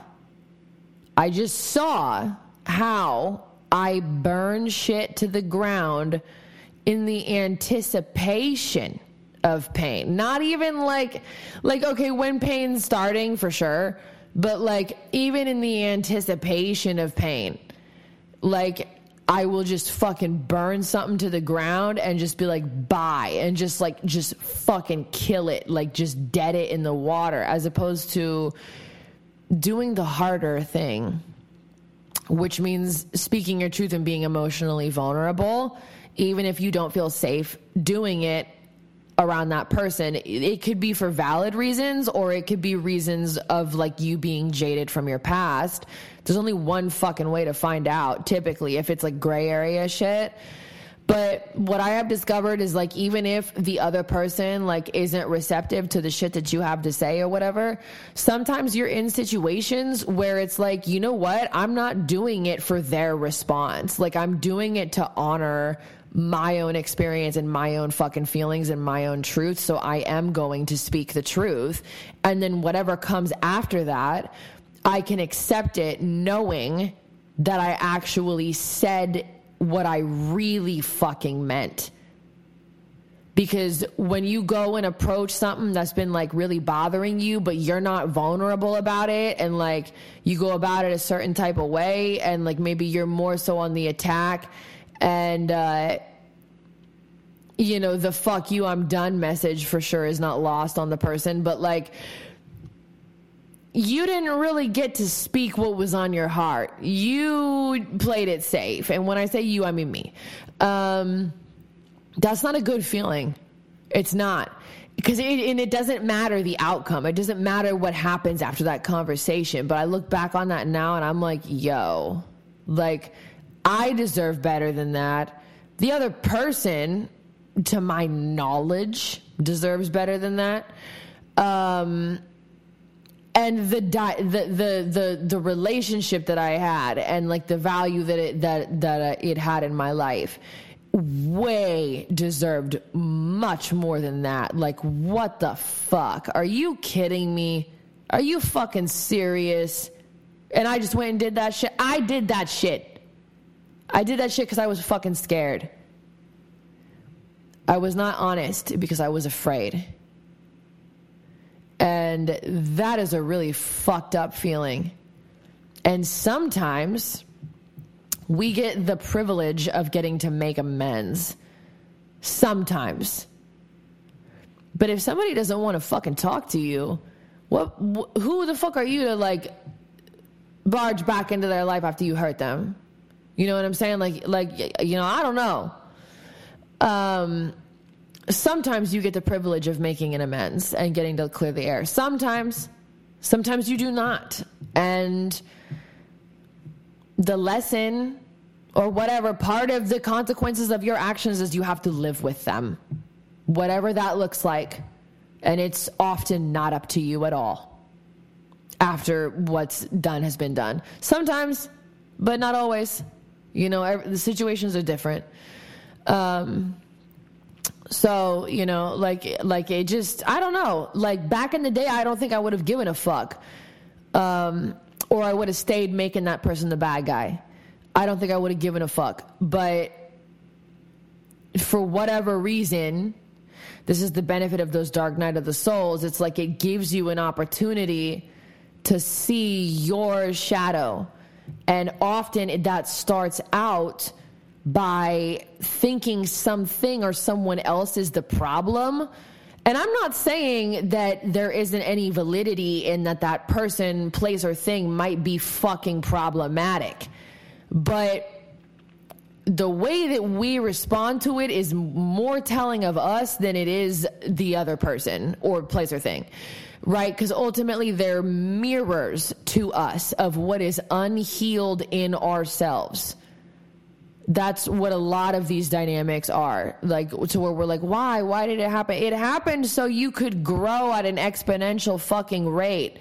I just saw how I burn shit to the ground in the anticipation of pain. Not even like like okay, when pain's starting for sure, but like even in the anticipation of pain. Like I will just fucking burn something to the ground and just be like bye and just like just fucking kill it, like just dead it in the water as opposed to doing the harder thing which means speaking your truth and being emotionally vulnerable, even if you don't feel safe doing it around that person. It could be for valid reasons or it could be reasons of like you being jaded from your past. There's only one fucking way to find out, typically, if it's like gray area shit. But what I have discovered is like even if the other person like isn't receptive to the shit that you have to say or whatever, sometimes you're in situations where it's like, you know what? I'm not doing it for their response. Like I'm doing it to honor my own experience and my own fucking feelings and my own truth. So I am going to speak the truth. And then whatever comes after that, I can accept it knowing that I actually said what I really fucking meant. Because when you go and approach something that's been like really bothering you, but you're not vulnerable about it, and like you go about it a certain type of way, and like maybe you're more so on the attack, and, uh, you know, the fuck you, I'm done message for sure is not lost on the person, but like, you didn't really get to speak what was on your heart. You played it safe. And when I say you, I mean me. Um, that's not a good feeling. It's not. Because it, and it doesn't matter the outcome. It doesn't matter what happens after that conversation. But I look back on that now and I'm like, yo, like, I deserve better than that. The other person, to my knowledge, deserves better than that. Um, and the, di- the the the the relationship that I had and like the value that it that that uh, it had in my life way deserved much more than that. Like what the fuck? Are you kidding me? Are you fucking serious? And I just went and did that shit. I did that shit. I did that shit cuz I was fucking scared. I was not honest because I was afraid. And that is a really fucked up feeling. And sometimes we get the privilege of getting to make amends. Sometimes. But if somebody doesn't want to fucking talk to you, what wh- who the fuck are you to like barge back into their life after you hurt them? You know what I'm saying? Like like you know, I don't know. Um sometimes you get the privilege of making an amends and getting to clear the air. Sometimes, sometimes you do not. And the lesson or whatever part of the consequences of your actions is you have to live with them, whatever that looks like. And it's often not up to you at all after what's done has been done. Sometimes, but not always. You know, the situations are different. Um, so, you know, like like it just I don't know. Like back in the day I don't think I would have given a fuck. Um or I would have stayed making that person the bad guy. I don't think I would have given a fuck. But for whatever reason, this is the benefit of those dark night of the souls. It's like it gives you an opportunity to see your shadow. And often that starts out by thinking something or someone else is the problem. And I'm not saying that there isn't any validity in that that person, place, or thing might be fucking problematic. But the way that we respond to it is more telling of us than it is the other person or place or thing. Right? Because ultimately they're mirrors to us of what is unhealed in ourselves that's what a lot of these dynamics are. Like to where we're like why? Why did it happen? It happened so you could grow at an exponential fucking rate.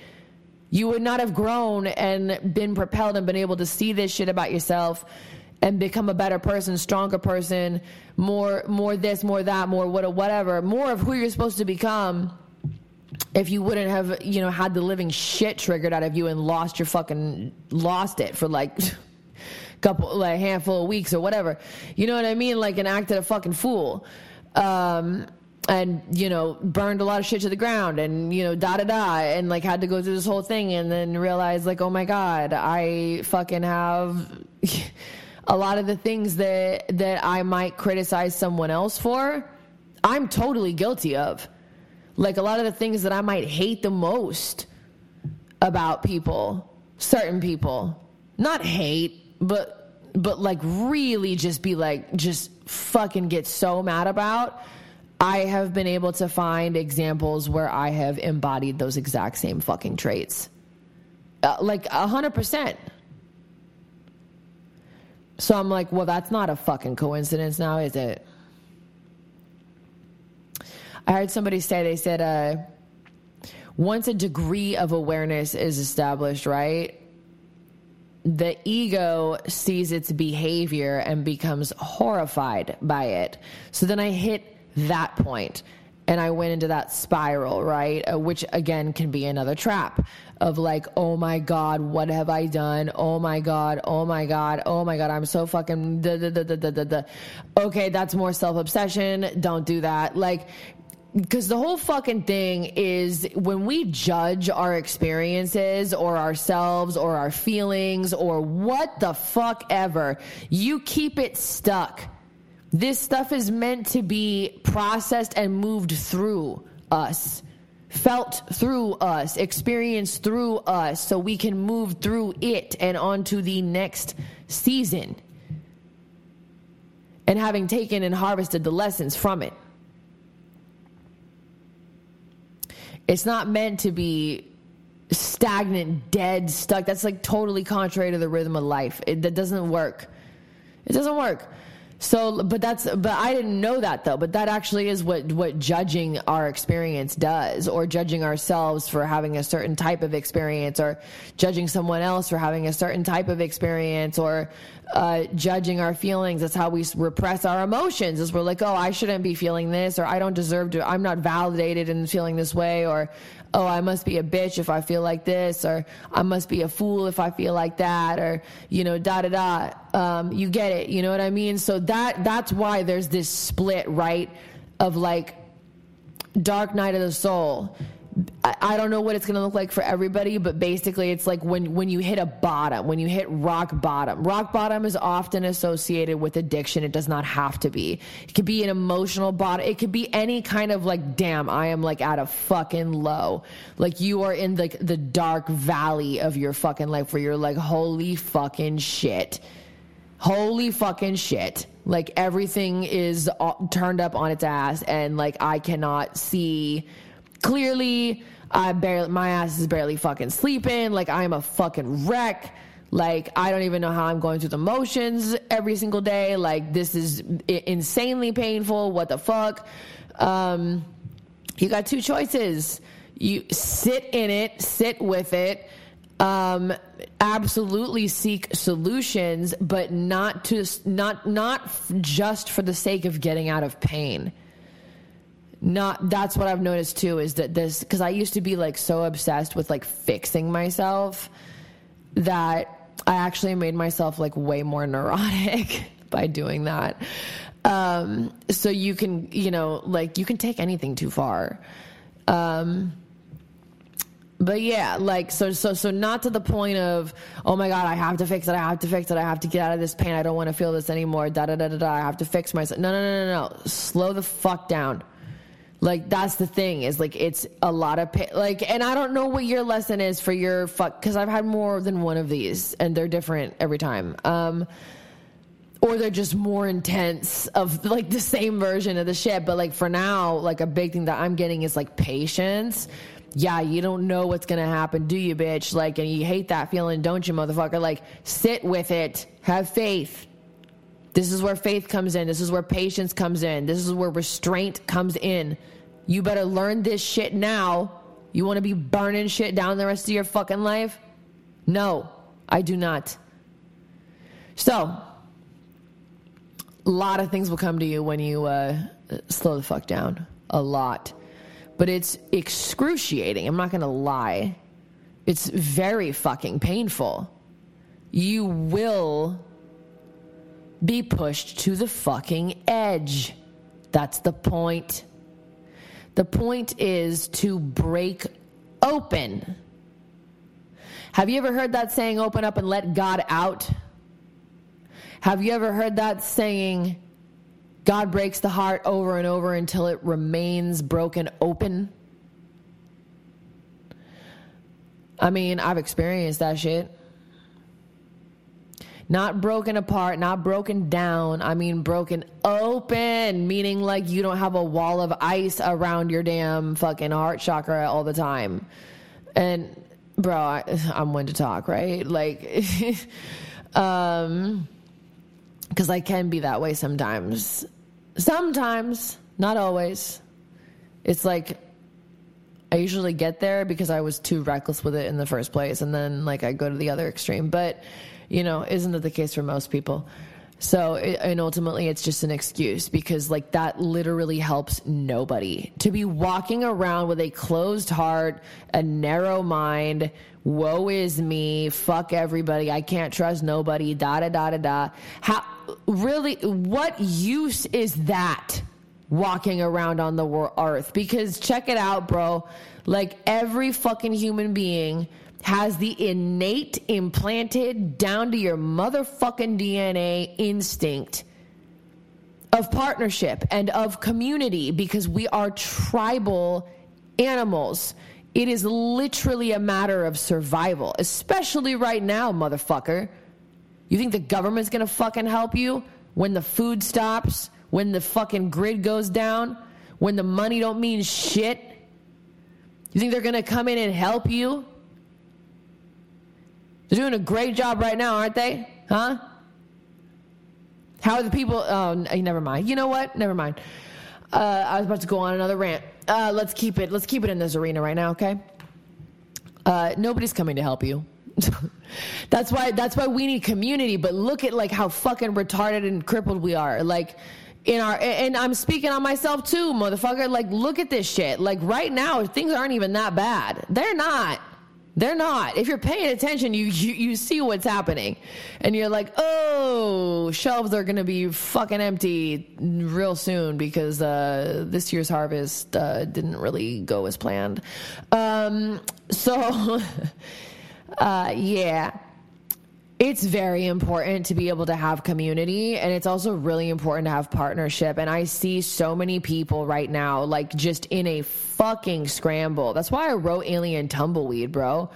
You would not have grown and been propelled and been able to see this shit about yourself and become a better person stronger person more more this more that more what whatever more of who you're supposed to become if you wouldn't have you know had the living shit triggered out of you and lost your fucking lost it for like couple, like handful of weeks or whatever. You know what I mean? Like, and acted a fucking fool. Um, and you know burned a lot of shit to the ground and you know da da da and like had to go through this whole thing and then realize like oh my god i fucking have a lot of the things that that i might criticize someone else for i'm totally guilty of like a lot of the things that i might hate the most about people certain people not hate but but like really just be like just fucking get so mad about I have been able to find examples where I have embodied those exact same fucking traits. Uh, like a hundred percent. So I'm like, well, that's not a fucking coincidence now, is it? I heard somebody say, they said, uh, once a degree of awareness is established, right? The ego sees its behavior and becomes horrified by it. So then I hit that point and I went into that spiral, right? Uh, which again can be another trap of like, oh my God, what have I done? Oh my God, oh my God, oh my God, I'm so fucking. Duh, duh, duh, duh, duh, duh. Okay, that's more self obsession. Don't do that. Like, because the whole fucking thing is when we judge our experiences or ourselves or our feelings or what the fuck ever, you keep it stuck. This stuff is meant to be processed and moved through us, felt through us, experienced through us, so we can move through it and onto the next season. And having taken and harvested the lessons from it. It's not meant to be stagnant, dead, stuck. That's like totally contrary to the rhythm of life. It, that doesn't work. It doesn't work. So, but that's, but I didn't know that though. But that actually is what, what judging our experience does, or judging ourselves for having a certain type of experience, or judging someone else for having a certain type of experience, or uh, judging our feelings. That's how we repress our emotions. Is we're like, oh, I shouldn't be feeling this, or I don't deserve to. I'm not validated in feeling this way, or oh, I must be a bitch if I feel like this, or I must be a fool if I feel like that, or you know, da da da. Um, you get it, you know what I mean? So that that's why there's this split, right? Of like dark night of the soul I don't know what it's going to look like for everybody, but basically it's like when, when you hit a bottom, when you hit rock bottom. Rock bottom is often associated with addiction. It does not have to be. It could be an emotional bottom. It could be any kind of like, damn, I am like at a fucking low. Like you are in like the, the dark valley of your fucking life where you're like, holy fucking shit. Holy fucking shit. Like everything is uh, turned up on its ass and like I cannot see clearly I barely my ass is barely fucking sleeping. Like I'm a fucking wreck. Like I don't even know how I'm going through the motions every single day. Like this is insanely painful. What the fuck? Um, you got two choices. You sit in it, sit with it. Um, absolutely seek solutions, but not to not not just for the sake of getting out of pain not that's what I've noticed too is that this because I used to be like so obsessed with like fixing myself that I actually made myself like way more neurotic by doing that. Um, so you can, you know, like you can take anything too far. Um, but yeah, like so so so not to the point of oh my god, I have to fix it, I have to fix it, I have to get out of this pain, I don't want to feel this anymore. Da da da da da. I have to fix myself. No no no no no. Slow the fuck down. Like that's the thing is like it's a lot of like, and I don't know what your lesson is for your fuck because I've had more than one of these and they're different every time. Um, or they're just more intense of like the same version of the shit. But like for now, like a big thing that I'm getting is like patience. Yeah, you don't know what's gonna happen, do you, bitch? Like, and you hate that feeling, don't you, motherfucker? Like, sit with it, have faith. This is where faith comes in. This is where patience comes in. This is where restraint comes in. You better learn this shit now. You want to be burning shit down the rest of your fucking life? No, I do not. So, a lot of things will come to you when you uh, slow the fuck down. A lot. But it's excruciating. I'm not going to lie. It's very fucking painful. You will be pushed to the fucking edge. That's the point. The point is to break open. Have you ever heard that saying, open up and let God out? Have you ever heard that saying, God breaks the heart over and over until it remains broken open? I mean, I've experienced that shit. Not broken apart, not broken down. I mean, broken open, meaning like you don't have a wall of ice around your damn fucking heart chakra all the time. And, bro, I, am one to talk, right? Like, um, because I can be that way sometimes. Sometimes, not always. It's like I usually get there because I was too reckless with it in the first place, and then like I go to the other extreme. But you know, isn't that the case for most people? So, and ultimately, it's just an excuse because, like, that literally helps nobody. To be walking around with a closed heart, a narrow mind, woe is me, fuck everybody, I can't trust nobody, da da da da da. How, really, what use is that walking around on the earth? Because check it out, bro. Like, every fucking human being has the innate, implanted, down to your motherfucking DNA instinct of partnership and of community because we are tribal animals. It is literally a matter of survival, especially right now, motherfucker. You think the government's gonna fucking help you when the food stops, when the fucking grid goes down, when the money don't mean shit? You think they're gonna come in and help you? They're doing a great job right now, aren't they? Huh? How are the people? Oh, never mind. You know what? Never mind. Uh, I was about to go on another rant. Uh, let's keep it. Let's keep it in this arena right now, okay? Uh, nobody's coming to help you. that's why. That's why we need community. But look at like how fucking retarded and crippled we are. Like in our and I'm speaking on myself too, motherfucker. Like look at this shit. Like right now, things aren't even that bad. They're not. They're not. If you're paying attention, you, you, you see what's happening. And you're like, oh, shelves are to be fucking empty real soon because uh, this year's harvest uh, didn't really go as planned. Um, so, uh, yeah it's very important to be able to have community and it's also really important to have partnership. And i see so many people right now like just in a fucking scramble. That's why i wrote alien tumbleweed bro.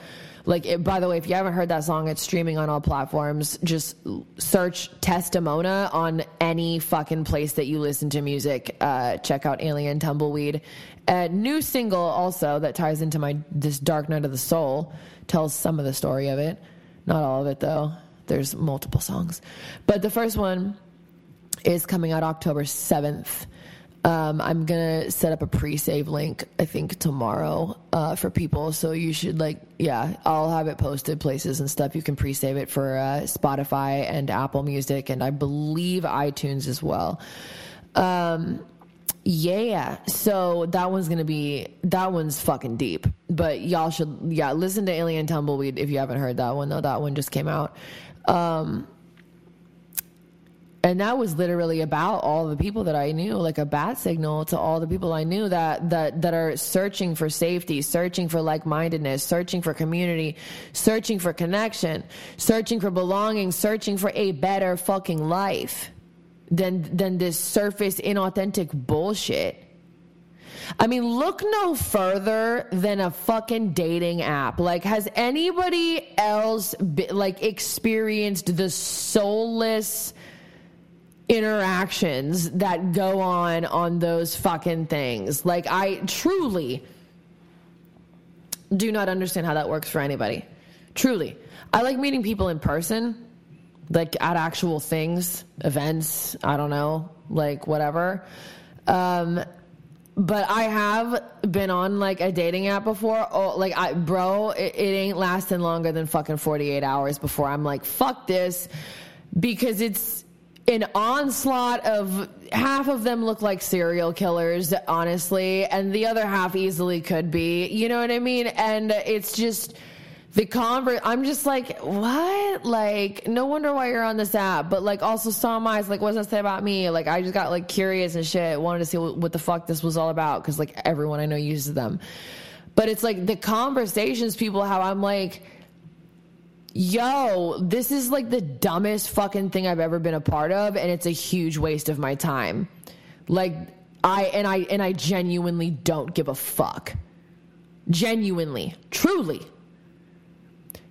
Like it, by the way if you haven't heard that song it's streaming on all platforms. Just search Tesstamona on any fucking place that you listen to music. Uh, check out alien tumbleweed. A new single also that ties into my this dark night of the soul tells some of the story of it not all of it, though. There's multiple songs. But the first one is coming out October 7th. Um, I'm gonna set up a pre-save link. I think tomorrow uh, for people. So you should like, yeah, I'll have it posted places and stuff. You can pre-save it for uh, Spotify and Apple Music, and I believe iTunes as well. Um, yeah, so that one's gonna be that one's fucking deep. But y'all should yeah listen to Alien Tumbleweed if you haven't heard that one though. That one just came out, um, and that was literally about all the people that I knew, like a bat signal to all the people I knew that that that are searching for safety, searching for like mindedness, searching for community, searching for connection, searching for belonging, searching for a better fucking life than than this surface inauthentic bullshit. I mean, look no further than a fucking dating app. Like, has anybody else like experienced the soulless interactions that go on on those fucking things? Like, I truly do not understand how that works for anybody. Truly, I like meeting people in person like at actual things, events, I don't know, like whatever. Um, but I have been on like a dating app before. Oh, like I, bro, it, it ain't lasting longer than fucking 48 hours before I'm like, fuck this, because it's an onslaught of half of them look like serial killers, honestly, and the other half easily could be. You know what I mean? And it's just the convert i'm just like what? Like no wonder why you're on this app but like also some eyes like what does that say about me? Like i just got like curious and shit wanted to see what, what the fuck this was all about because like everyone i know uses them. But it's like the conversations people have i'm like yo this is like the dumbest fucking thing i've ever been a part of and it's a huge waste of my time. Like i and i and i genuinely don't give a fuck. Genuinely. Truly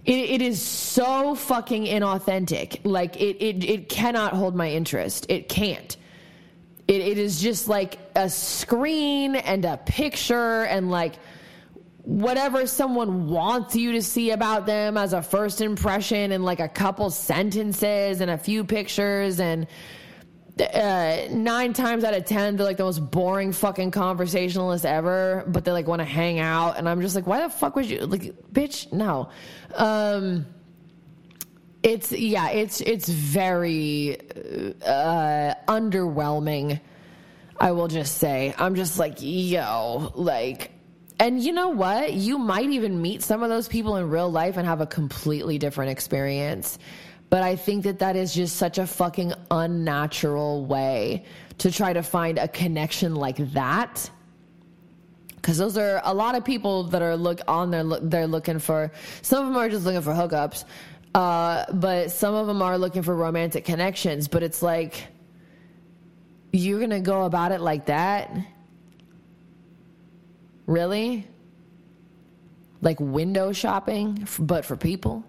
it, it is so fucking inauthentic. Like it, it, it cannot hold my interest. It can't. It, it is just like a screen and a picture and like whatever someone wants you to see about them as a first impression in like a couple sentences and a few pictures and uh, nine times out of ten they're like the most boring fucking conversationalist ever but they like want to hang out and i'm just like why the fuck would you like bitch no. Um it's yeah it's it's very uh underwhelming i will just say. I'm just like yo like and you know what? You might even meet some of those people in real life and have a completely different experience but I think that that is just such a fucking unnatural way to try to find a connection like that. Because those are a lot of people that are look on there. They're looking for. Some of them are just looking for hookups, uh, but some of them are looking for romantic connections. But it's like you're gonna go about it like that, really? Like window shopping, but for people.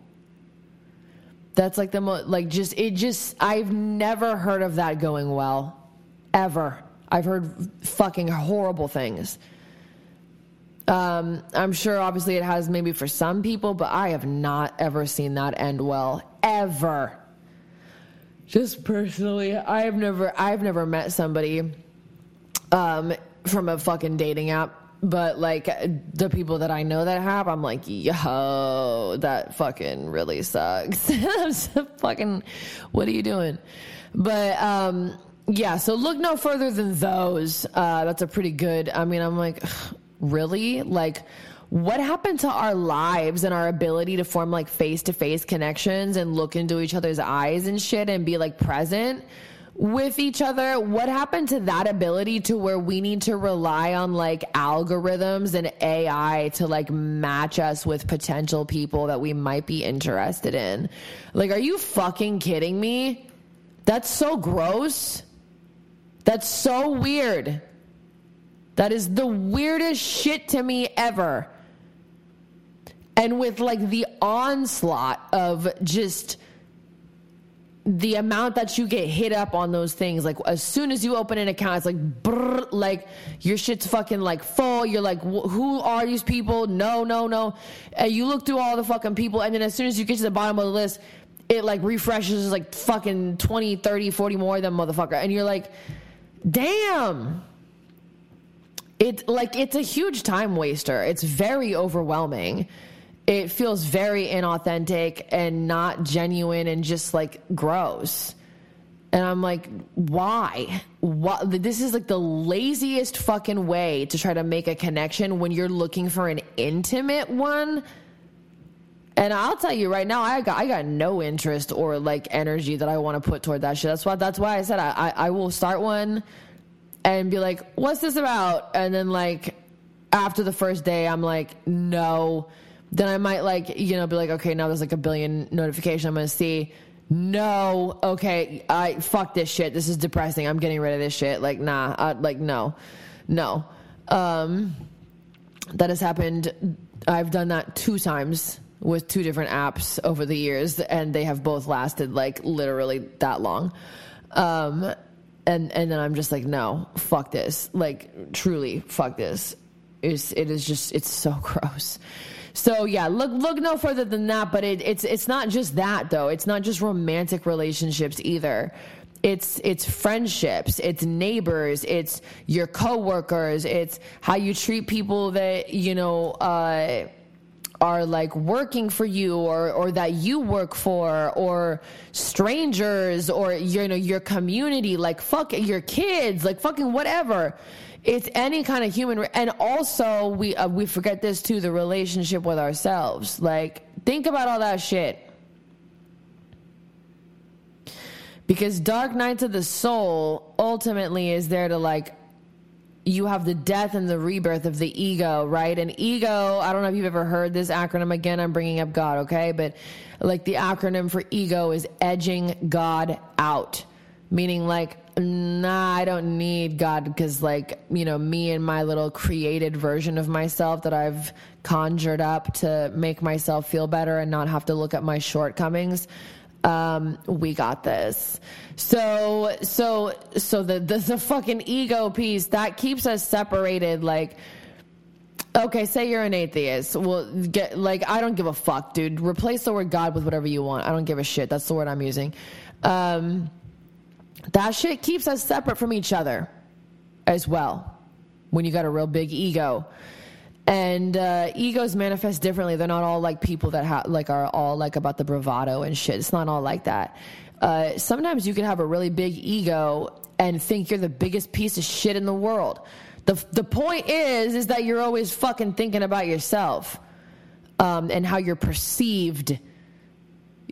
That's like the most, like, just, it just, I've never heard of that going well. Ever. I've heard fucking horrible things. Um, I'm sure obviously it has maybe for some people, but I have not ever seen that end well. Ever. Just personally, I've never, I've never met somebody, um, from a fucking dating app but like the people that I know that have, I'm like, yo, that fucking really sucks. fucking, what are you doing? But um, yeah, so look no further than those. Uh, that's a pretty good. I mean, I'm like, really? Like, what happened to our lives and our ability to form like face to face connections and look into each other's eyes and shit and be like present? With each other. What happened to that ability to where we need to rely on like algorithms and ai to like match us with potential people that we might be interested in? Like are you fucking kidding me? That's so gross. That's so weird. That is the weirdest shit to me ever. And with like the onslaught of just the amount that you get hit up on those things, like as soon as you open an account, it's like, brrr, like your shit's fucking like full. You're like, who are these people? No, no, no. And you look through all the fucking people, and then as soon as you get to the bottom of the list, it like refreshes like fucking 20, 30, 40 more of them motherfucker. And you're like, damn. It like it's a huge time waster. It's very overwhelming it feels very inauthentic and not genuine and just like gross. And I'm like, why? What? This is like the laziest fucking way to try to make a connection when you're looking for an intimate one. And I'll tell you right now, I got I got no interest or like energy that I want to put toward that shit. That's why that's why I said I, I, I will start one and be like, what's this about? And then like after the first day, I'm like, no then I might like, you know, be like, okay, now there's like a billion notification I'm going to see. No, okay, I fuck this shit. This is depressing. I'm getting rid of this shit. Like, nah, like, no, no. Um, that has happened. I've done that two times with two different apps over the years, and they have both lasted like literally that long. Um, and and then I'm just like, no, fuck this. Like, truly, fuck this. It's, it is just, it's so gross. So yeah, look look no further than that. But it, it's it's not just that though. It's not just romantic relationships either. It's it's friendships, it's neighbors, it's your coworkers, it's how you treat people that you know. Uh, are like working for you or or that you work for or strangers or you know your community like fuck your kids like fucking whatever it's any kind of human and also we uh, we forget this too the relationship with ourselves. Like think about all that shit. Because dark nights of the soul ultimately is there to like you have the death and the rebirth of the ego right? And ego i don't know if you've ever heard this acronym again i'm bringing up god okay? But like the acronym for ego is edging god out. Meaning like nah, I don't need God because, like, you know, me and my little created version of myself that I've conjured up to make myself feel better and not have to look at my shortcomings. Um, we got this. So, so, so the, the, the fucking ego piece that keeps us separated. Like, Okay, say you're an atheist. Well, get like I don't give a fuck, dude. Replace the word God with whatever you want. I don't give a shit. That's the word I'm using. Um, that shit keeps us separate from each other as well. When you got a real big ego, and uh, egos manifest differently. They're not all like people that ha- like are all like about the bravado and shit. It's not all like that. Uh, sometimes you can have a really big ego and think you're the biggest piece of shit in the world. The, the point is, is that you're always fucking thinking about yourself um, and how you're perceived.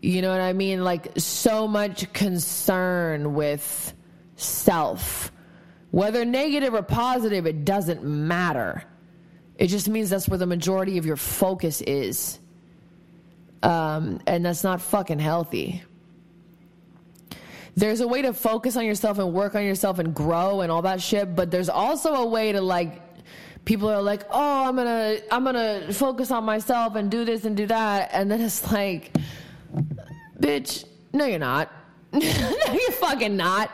You know what I mean? Like so much concern with self. Whether negative or positive, it doesn't matter. It just means that's where the majority of your focus is. Um, and that's not fucking healthy there's a way to focus on yourself and work on yourself and grow and all that shit, but there's also a way to like people are like, "Oh, I'm going to I'm going to focus on myself and do this and do that." And then it's like, "Bitch, no you're not." no, you're fucking not.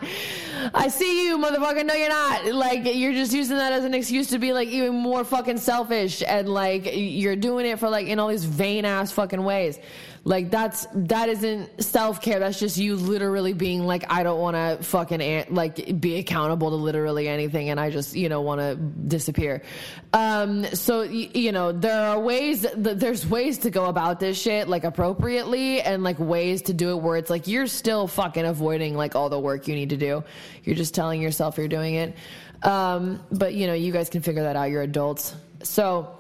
I see you, motherfucker. No, you're not. Like, you're just using that as an excuse to be like even more fucking selfish and like you're doing it for like in all these vain ass fucking ways. Like that's that isn't self care. That's just you literally being like, I don't want to fucking like be accountable to literally anything, and I just you know want to disappear. Um, so you know there are ways. There's ways to go about this shit like appropriately, and like ways to do it where it's like you're still fucking avoiding like all the work you need to do. You're just telling yourself you're doing it. Um, but you know you guys can figure that out. You're adults. So.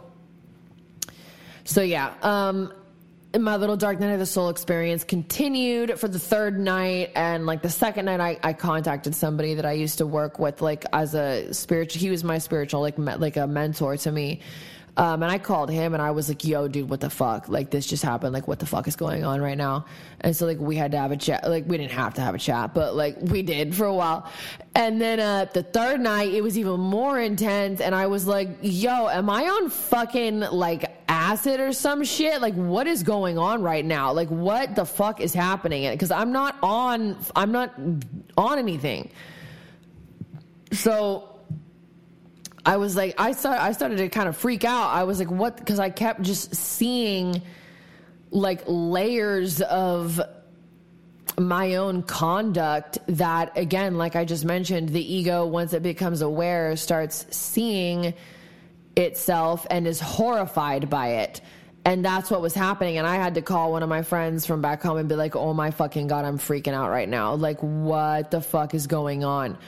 So yeah, um, my little dark night of the soul experience continued for the third night and like the second night I, I contacted somebody that i used to work with like as a spiritual he was my spiritual like me, like a mentor to me um, and I called him and I was like, yo, dude, what the fuck? Like, this just happened. Like, what the fuck is going on right now? And so, like, we had to have a chat. Like, we didn't have to have a chat, but like, we did for a while. And then uh, the third night, it was even more intense. And I was like, yo, am I on fucking like acid or some shit? Like, what is going on right now? Like, what the fuck is happening? Because I'm not on, I'm not on anything. So, I was like, I start, I started to kind of freak out. I was like, what? Because I kept just seeing like layers of my own conduct that, again, like I just mentioned, the ego, once it becomes aware, starts seeing itself and is horrified by it. And that's what was happening. And I had to call one of my friends from back home and be like, oh my fucking God, I'm freaking out right now. Like, what the fuck is going on?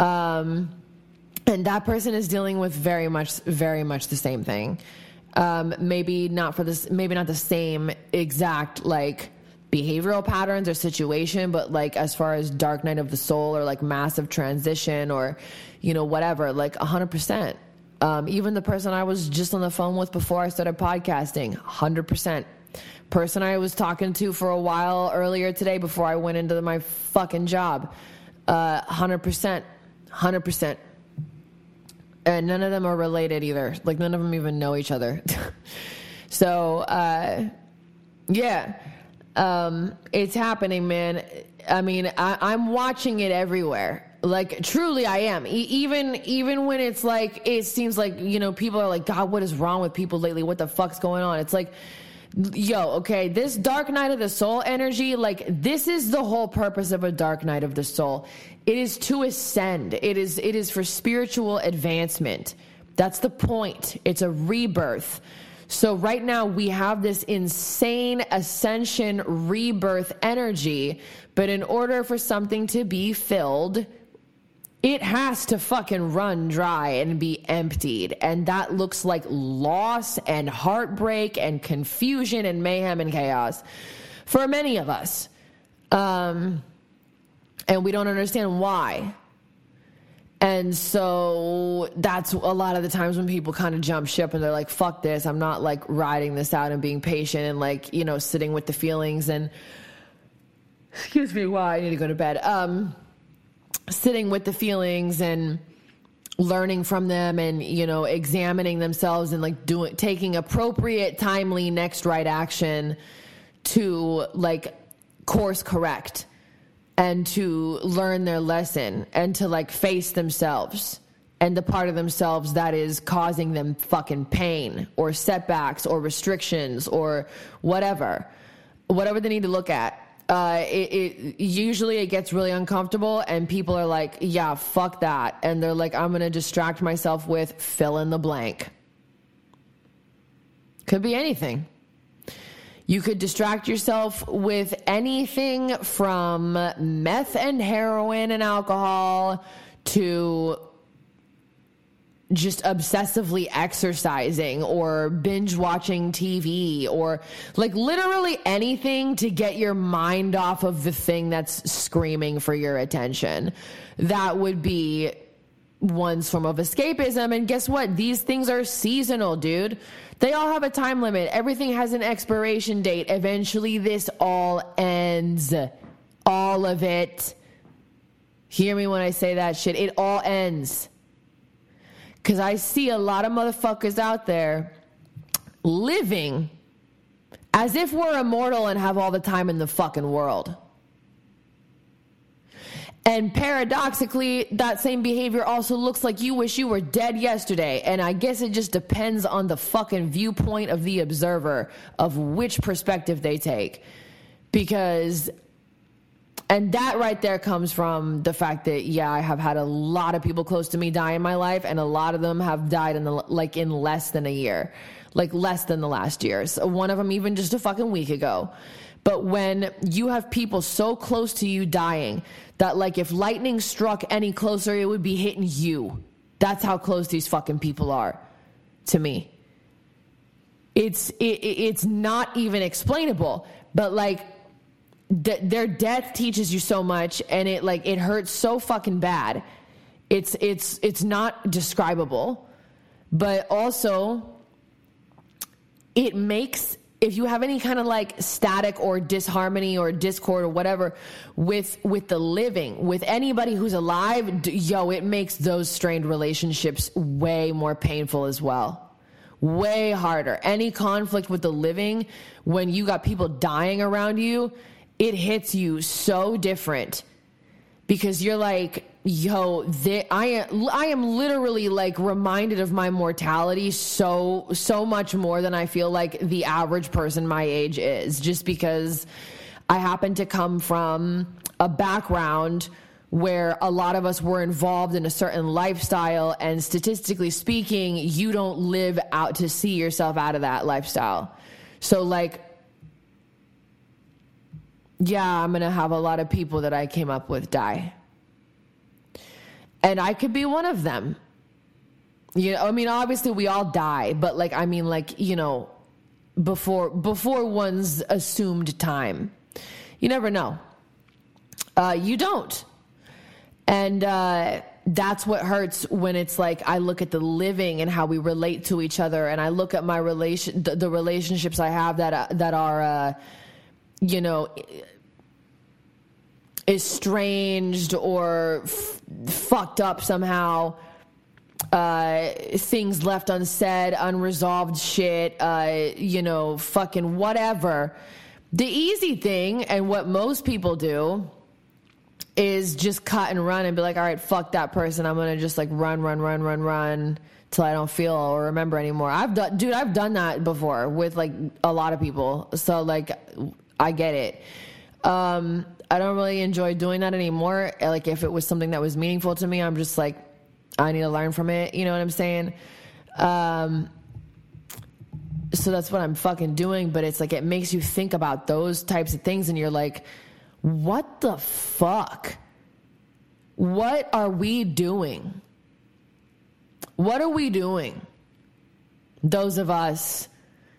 Um, and that person is dealing with very much very much the same thing. Um, maybe not for this maybe not the same exact like behavioral patterns or situation but like as far as dark night of the soul or like massive transition or you know whatever like 100% um, even the person i was just on the phone with before i started podcasting 100% person i was talking to for a while earlier today before i went into my fucking job uh, 100% 100% and none of them are related either. Like none of them even know each other. so uh, yeah, um, it's happening, man. I mean, I, am watching it everywhere. Like truly, I am. E- even even when it's like it seems like you know people are like, God, what is wrong with people lately? What the fuck's going on? It's like yo, okay, this dark night of the soul energy, like this is the whole purpose of a dark night of the soul. It is to ascend. It is it is for spiritual advancement. That's the point. It's a rebirth. So right now we have this insane ascension rebirth energy, but in order for something to be filled, it has to fucking run dry and be emptied. And that looks like loss and heartbreak and confusion and mayhem and chaos for many of us. Um, and we don't understand why. And so that's a lot of the times when people kind of jump ship and they're like, fuck this. I'm not like riding this out and being patient and like, you know, sitting with the feelings and, excuse me, why I need to go to bed. Um, sitting with the feelings and learning from them and you know examining themselves and like doing taking appropriate timely next right action to like course correct and to learn their lesson and to like face themselves and the part of themselves that is causing them fucking pain or setbacks or restrictions or whatever, whatever they need to look at. Uh, it, it usually it gets really uncomfortable and people are like, yeah, fuck that. And they're like, I'm to distract myself with fill in the blank. Could be anything. You could distract yourself with anything from meth and heroin and alcohol to just obsessively exercising or binge watching TV or like literally anything to get your mind off of the thing that's screaming for your attention. That would be one's form of escapism. And guess what? These things are seasonal, dude. They all have a time limit. Everything has an expiration date. Eventually, this all ends. All of it. Hear me when I say that shit. It all ends. Because I see a lot of motherfuckers out there living as if we're immortal and have all the time in the fucking world. And paradoxically, that same behavior also looks like you wish you were dead yesterday. And I guess it just depends on the fucking viewpoint of the observer of which perspective they take. Because, and that right there comes from the fact that, yeah, I have had a lot of people close to me die in my life, and a lot of them have died in the, like in less than a year, like less than the last year. So one of them even just a fucking week ago. But when you have people so close to you dying that, like, if lightning struck any closer, it would be hitting you. That's how close these fucking people are to me. It's it, it's not even explainable, but like th- their death teaches you so much, and it like it hurts so fucking bad. It's it's it's not describable, but also it makes if you have any kind of like static or disharmony or discord or whatever with with the living with anybody who's alive yo it makes those strained relationships way more painful as well. Way harder. Any conflict with the living when you got people dying around you it hits you so different because you're like yo they, i am i am literally like reminded of my mortality so so much more than i feel like the average person my age is just because i happen to come from a background where a lot of us were involved in a certain lifestyle and statistically speaking you don't live out to see yourself out of that lifestyle. So like yeah i'm to have a lot of people that i came up with die and I could be one of them. You know, I mean, obviously we all die, but like, I mean, like, you know, before before one's assumed time, you never know. Uh, you don't, and uh, that's what hurts when it's like I look at the living and how we relate to each other, and I look at my relation, the, the relationships I have that uh, that are, uh, you know estranged or f- fucked up somehow. Uh, things left unsaid, unresolved shit, uh, you know, fucking whatever. The easy thing, and what most people do, is just cut and run and be like, all right, fuck that person. I'm gonna just like run, run, run, run, run till I don't feel or remember anymore. I've done, dude, I've done that before with like a lot of people. So like, I get it. Um, I don't really enjoy doing that anymore. Like if it was something that was meaningful to me, I'm just like, I need to learn from it. You know what I'm saying? Um, so that's what I'm fucking doing. But it's like it makes you think about those types of things, and you're like, what the fuck? What are we doing? What are we doing? Those of us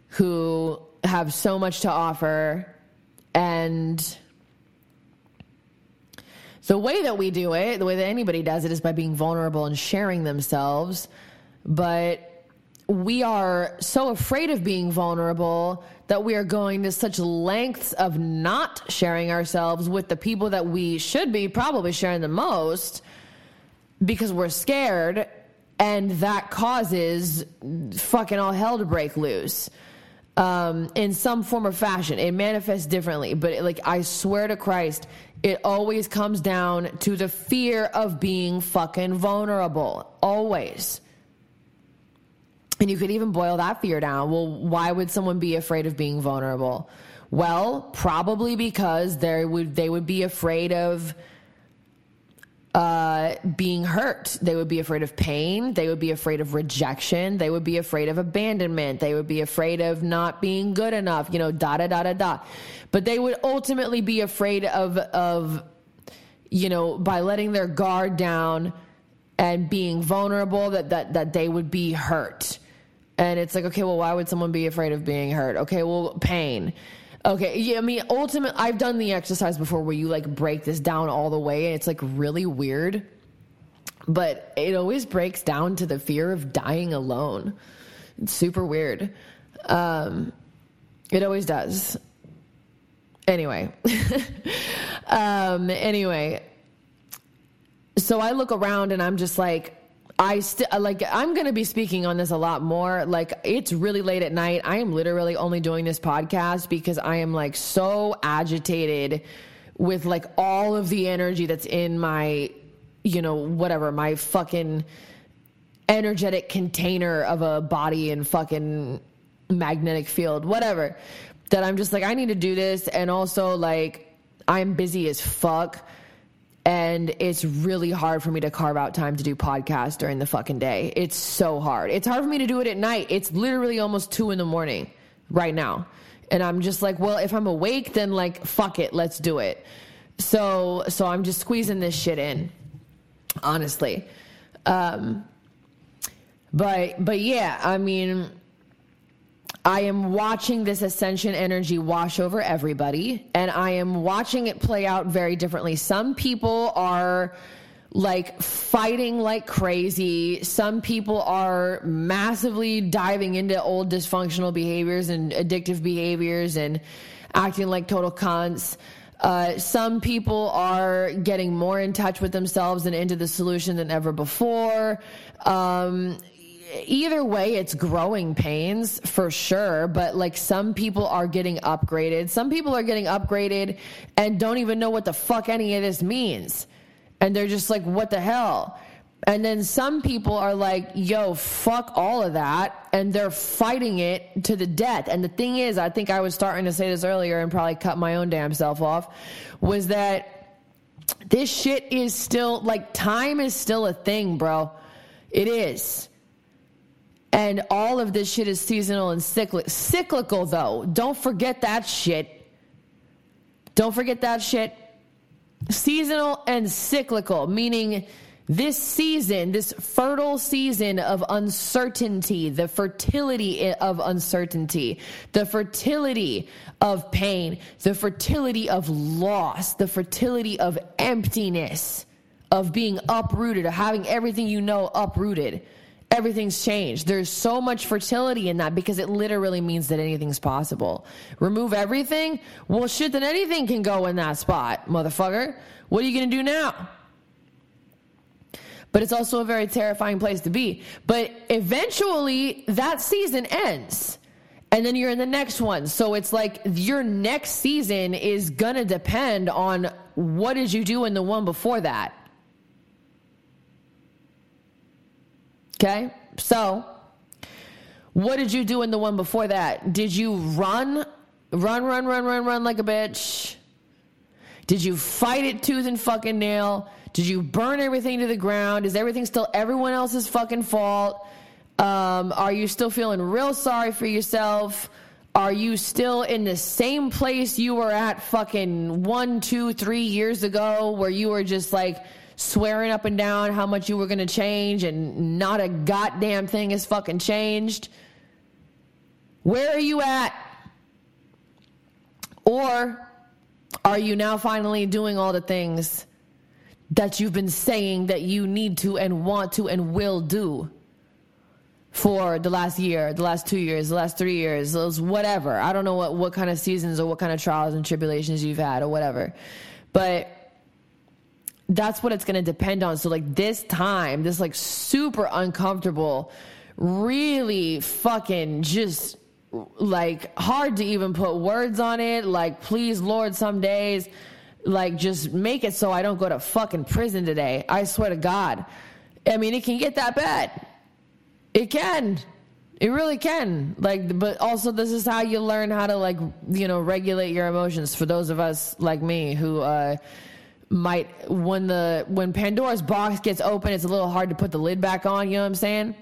who have so much to offer and the way that we do it, the way that anybody does it, is by being vulnerable and sharing themselves. But we are so afraid of being vulnerable that we are going to such lengths of not sharing ourselves with the people that we should be probably sharing the most because we're scared and that causes fucking all hell to break loose um, in some form or fashion. It manifests differently, but it, like I swear to Christ, It always comes down to the fear of being fucking vulnerable. Always. And you could even boil that fear down. Well, why would someone be afraid of being vulnerable? Well, probably because they would they would be afraid of uh, being hurt. They would be afraid of pain. They would be afraid of rejection. They would be afraid of abandonment. They would be afraid of not being good enough, you know, da da da da da. But they would ultimately be afraid of, of, you know, by letting their guard down and being vulnerable that, that, that they would be hurt. And it's like, okay, well, why would someone be afraid of being hurt? Okay, well, pain Okay, yeah, I mean, ultimately, I've done the exercise before where you like break this down all the way, and it's like really weird, but it always breaks down to the fear of dying alone. It's super weird. Um, it always does. Anyway, um, anyway, so I look around and I'm just like, I still uh, like I'm going to be speaking on this a lot more. Like it's really late at night. I am literally only doing this podcast because I am like so agitated with like all of the energy that's in my you know whatever, my fucking energetic container of a body and fucking magnetic field, whatever. That I'm just like I need to do this and also like I'm busy as fuck and it's really hard for me to carve out time to do podcasts during the fucking day. It's so hard. It's hard for me to do it at night. It's literally almost two in the morning right now. And I'm just like, well, if I'm awake, then like, fuck it, let's do it. So, so I'm just squeezing this shit in, honestly. Um, but, but yeah, I mean, I am watching this ascension energy wash over everybody, and I am watching it play out very differently. Some people are like fighting like crazy. Some people are massively diving into old dysfunctional behaviors and addictive behaviors and acting like total cons. Uh, some people are getting more in touch with themselves and into the solution than ever before. Um, either way, it's growing pains for sure. But like some people are getting upgraded. Some people are getting upgraded and don't even know what the fuck any of this means. And they're just like, what the hell? And then some people are like, yo, fuck all of that. And they're fighting it to the death. And the thing is, I think I was starting to say this earlier and probably cut my own damn self off, was that this shit is still like time is still a thing, bro. It is. And all of this shit is seasonal and cyclic- cyclical, though. Don't forget that shit. Don't forget that shit. Seasonal and cyclical, meaning this season, this fertile season of uncertainty, the fertility of uncertainty, the fertility of pain, the fertility of loss, the fertility of emptiness, of being uprooted, of having everything you know uprooted everything's changed. There's so much fertility in that because it literally means that anything's possible. Remove everything? Well, shit, then anything can go in that spot, motherfucker. What are you going to do now? But it's also a very terrifying place to be. But eventually, that season ends. And then you're in the next one. So it's like your next season is going to depend on what did you do in the one before that. Okay? So, what did you do in the one before that? Did you run, run, run, run, run, run like a bitch? Did you fight it tooth and fucking nail? Did you burn everything to the ground? Is everything still everyone else's fucking fault? Um, are you still feeling real sorry for yourself? Are you still in the same place you were at fucking one, two, three years ago where you were just like, swearing up and down how much you were going to change and not a goddamn thing has fucking changed? Where are you at? Or are you now finally doing all the things that you've been saying that you need to and want to and will do for the last year, the last two years, the last three years, those whatever. I don't know what, what kind of seasons or what kind of trials and tribulations you've had or whatever. But that's what it's going to depend on. So, like, this time, this like super uncomfortable, really fucking just like hard to even put words on it. Like, please, Lord, some days Like, just make it so I don't go to fucking prison today. I swear to God. I mean, it can get that bad. It can. It really can. Like, but also, this is how you learn how to, like, you know, regulate your emotions. For those of us like me who, uh, might when the when Pandora's box gets open, it's a little hard to put the lid back on. You know what I'm saying?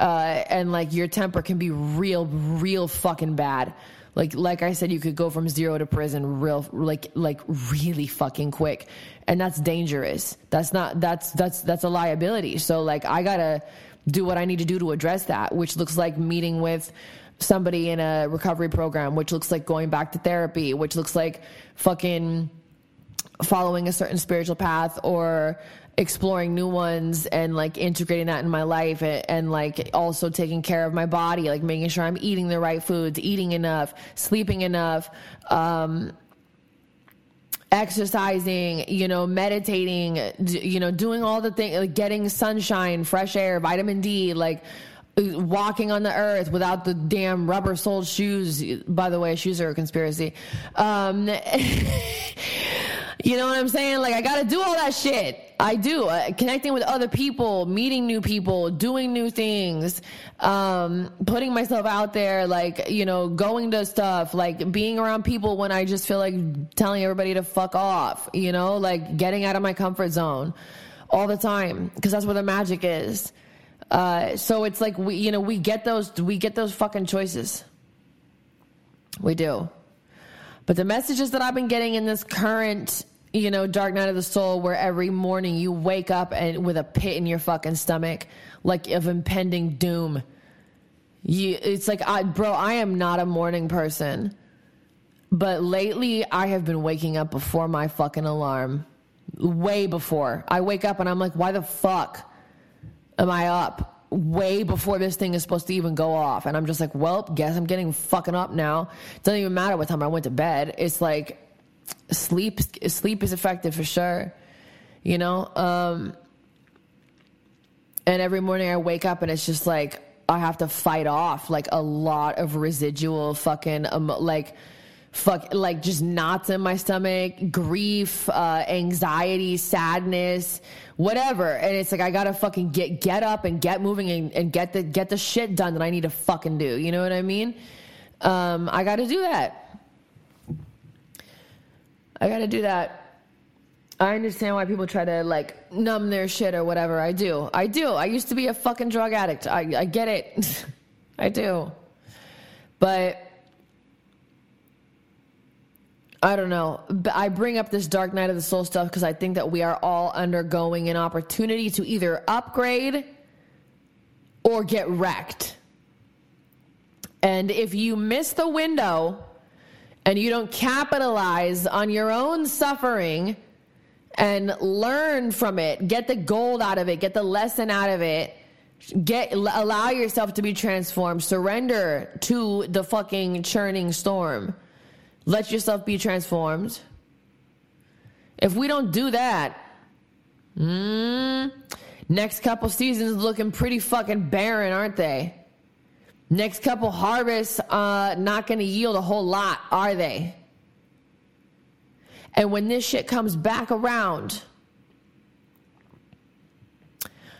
Uh, and like your temper can be real, real fucking bad. Like like I said, you could go from zero to prison real like like really fucking quick, and that's dangerous. That's not that's that's that's a liability. So like I gotta do what I need to do to address that, which looks like meeting with somebody in a recovery program, which looks like going back to therapy, which looks like fucking following a certain spiritual path or exploring new ones and like integrating that in my life and, and, like also taking care of my body like making sure i'm eating the right foods eating enough sleeping enough um, exercising you know meditating you know doing all the things like getting sunshine fresh air vitamin d like walking on the earth without the damn rubber soled shoes by the way shoes are a conspiracy. Um, You know what I'm saying? Like I got to do all that shit. I do. Uh, connecting with other people, meeting new people, doing new things, um, putting myself out there, like, you know, going to stuff, like being around people when I just feel like telling everybody to fuck off, you know, like getting out of my comfort zone all the time because that's where the magic is. Uh, so it's like we, you know, we get those, we get those fucking choices. We do. But the messages that I've been getting in this current you know, Dark Night of the Soul, where every morning you wake up and with a pit in your fucking stomach, like of impending doom. You, it's like, I, bro, I am not a morning person, but lately I have been waking up before my fucking alarm, way before. I wake up and I'm like, why the fuck am I up? Way before this thing is supposed to even go off, and I'm just like, well, guess I'm getting fucking up now. It doesn't even matter what time I went to bed. It's like sleep sleep is effective for sure you know um and every morning i wake up and it's just like i have to fight off like a lot of residual fucking um, like fuck like just knots in my stomach grief uh anxiety sadness whatever and it's like i gotta fucking get get up and get moving and, and get the get the shit done that i need to fucking do you know what i mean um i gotta do that I got to do that. I understand why people try to like numb their shit or whatever. I do. I do. I used to be a fucking drug addict. I, I get it. I do. But I don't know. But I bring up this Dark Night of the Soul stuff because I think that we are all undergoing an opportunity to either upgrade or get wrecked. And if you miss the window, and you don't capitalize on your own suffering and learn from it, get the gold out of it, get the lesson out of it, get allow yourself to be transformed, surrender to the fucking churning storm. Let yourself be transformed. If we don't do that, mm, next couple seasons looking pretty fucking barren, aren't they? Next couple harvests, uh, not going to yield a whole lot, are they? And when this shit comes back around,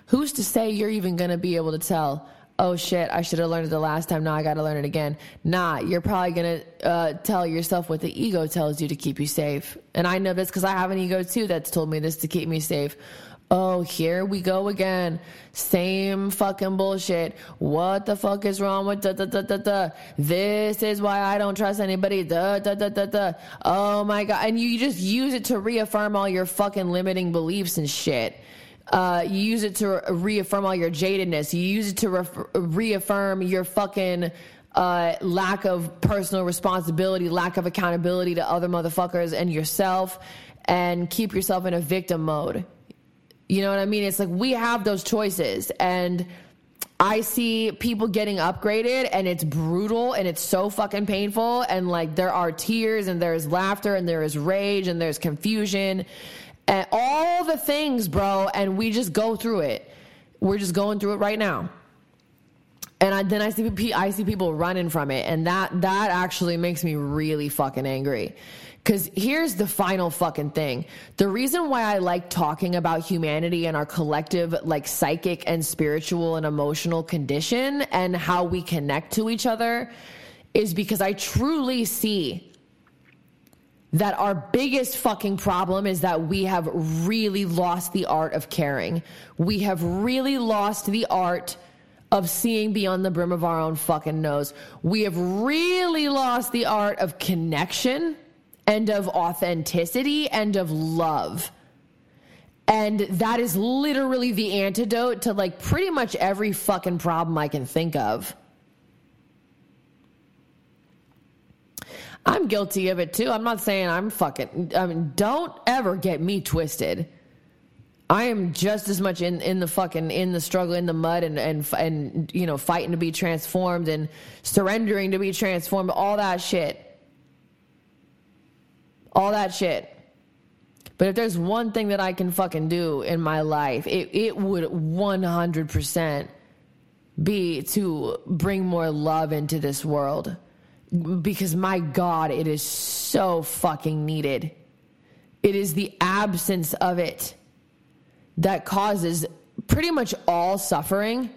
who's to say you're even going to be able to tell, oh shit, I should have learned it the last time. Now I got to learn it again. Nah, you're probably going to uh, tell yourself what the ego tells you to keep you safe. And I know this because I have an ego too that's told me this to keep me safe. Oh, here we go again. Same fucking bullshit. What the fuck is wrong with da da da da da? This is why I don't trust anybody. Da da da da da. Oh my god. And you just use it to reaffirm all your fucking limiting beliefs and shit. Uh, you use it to reaffirm all your jadedness. You use it to re- reaffirm your fucking uh, lack of personal responsibility, lack of accountability to other motherfuckers and yourself, and keep yourself in a victim mode. You know what I mean? It's like we have those choices and I see people getting upgraded and it's brutal and it's so fucking painful and like there are tears and there's laughter and there is rage and there's confusion and all the things, bro, and we just go through it. We're just going through it right now. And I, then I see I see people running from it and that that actually makes me really fucking angry Because here's the final fucking thing. The reason why I like talking about humanity and our collective, like psychic and spiritual and emotional condition and how we connect to each other is because I truly see that our biggest fucking problem is that we have really lost the art of caring. We have really lost the art of seeing beyond the brim of our own fucking nose. We have really lost the art of connection and of authenticity and of love. And that is literally the antidote to like pretty much every fucking problem I can think of. I'm guilty of it too. I'm not saying I'm fucking, I mean, don't ever get me twisted. I am just as much in, in the fucking in the struggle in the mud and and and you know fighting to be transformed and surrendering to be transformed all that shit all that shit. But if there's one thing that I can fucking do in my life, it, it would 100% be to bring more love into this world. Because my God, it is so fucking needed. It is the absence of it that causes pretty much all suffering.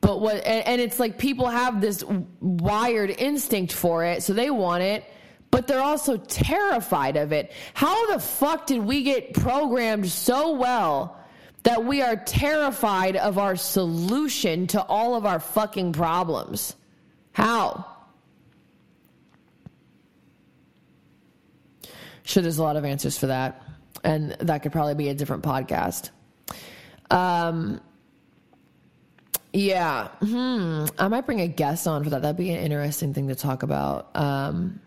But what, and, it's like people have this wired instinct for it, so they want it, but they're also terrified of it. How the fuck did we get programmed so well that we are terrified of our solution to all of our fucking problems? How? Sure, there's a lot of answers for that. And that could probably be a different podcast. Um, yeah. Hmm. I might bring a guest on for that. That'd be an interesting thing to talk about. Um,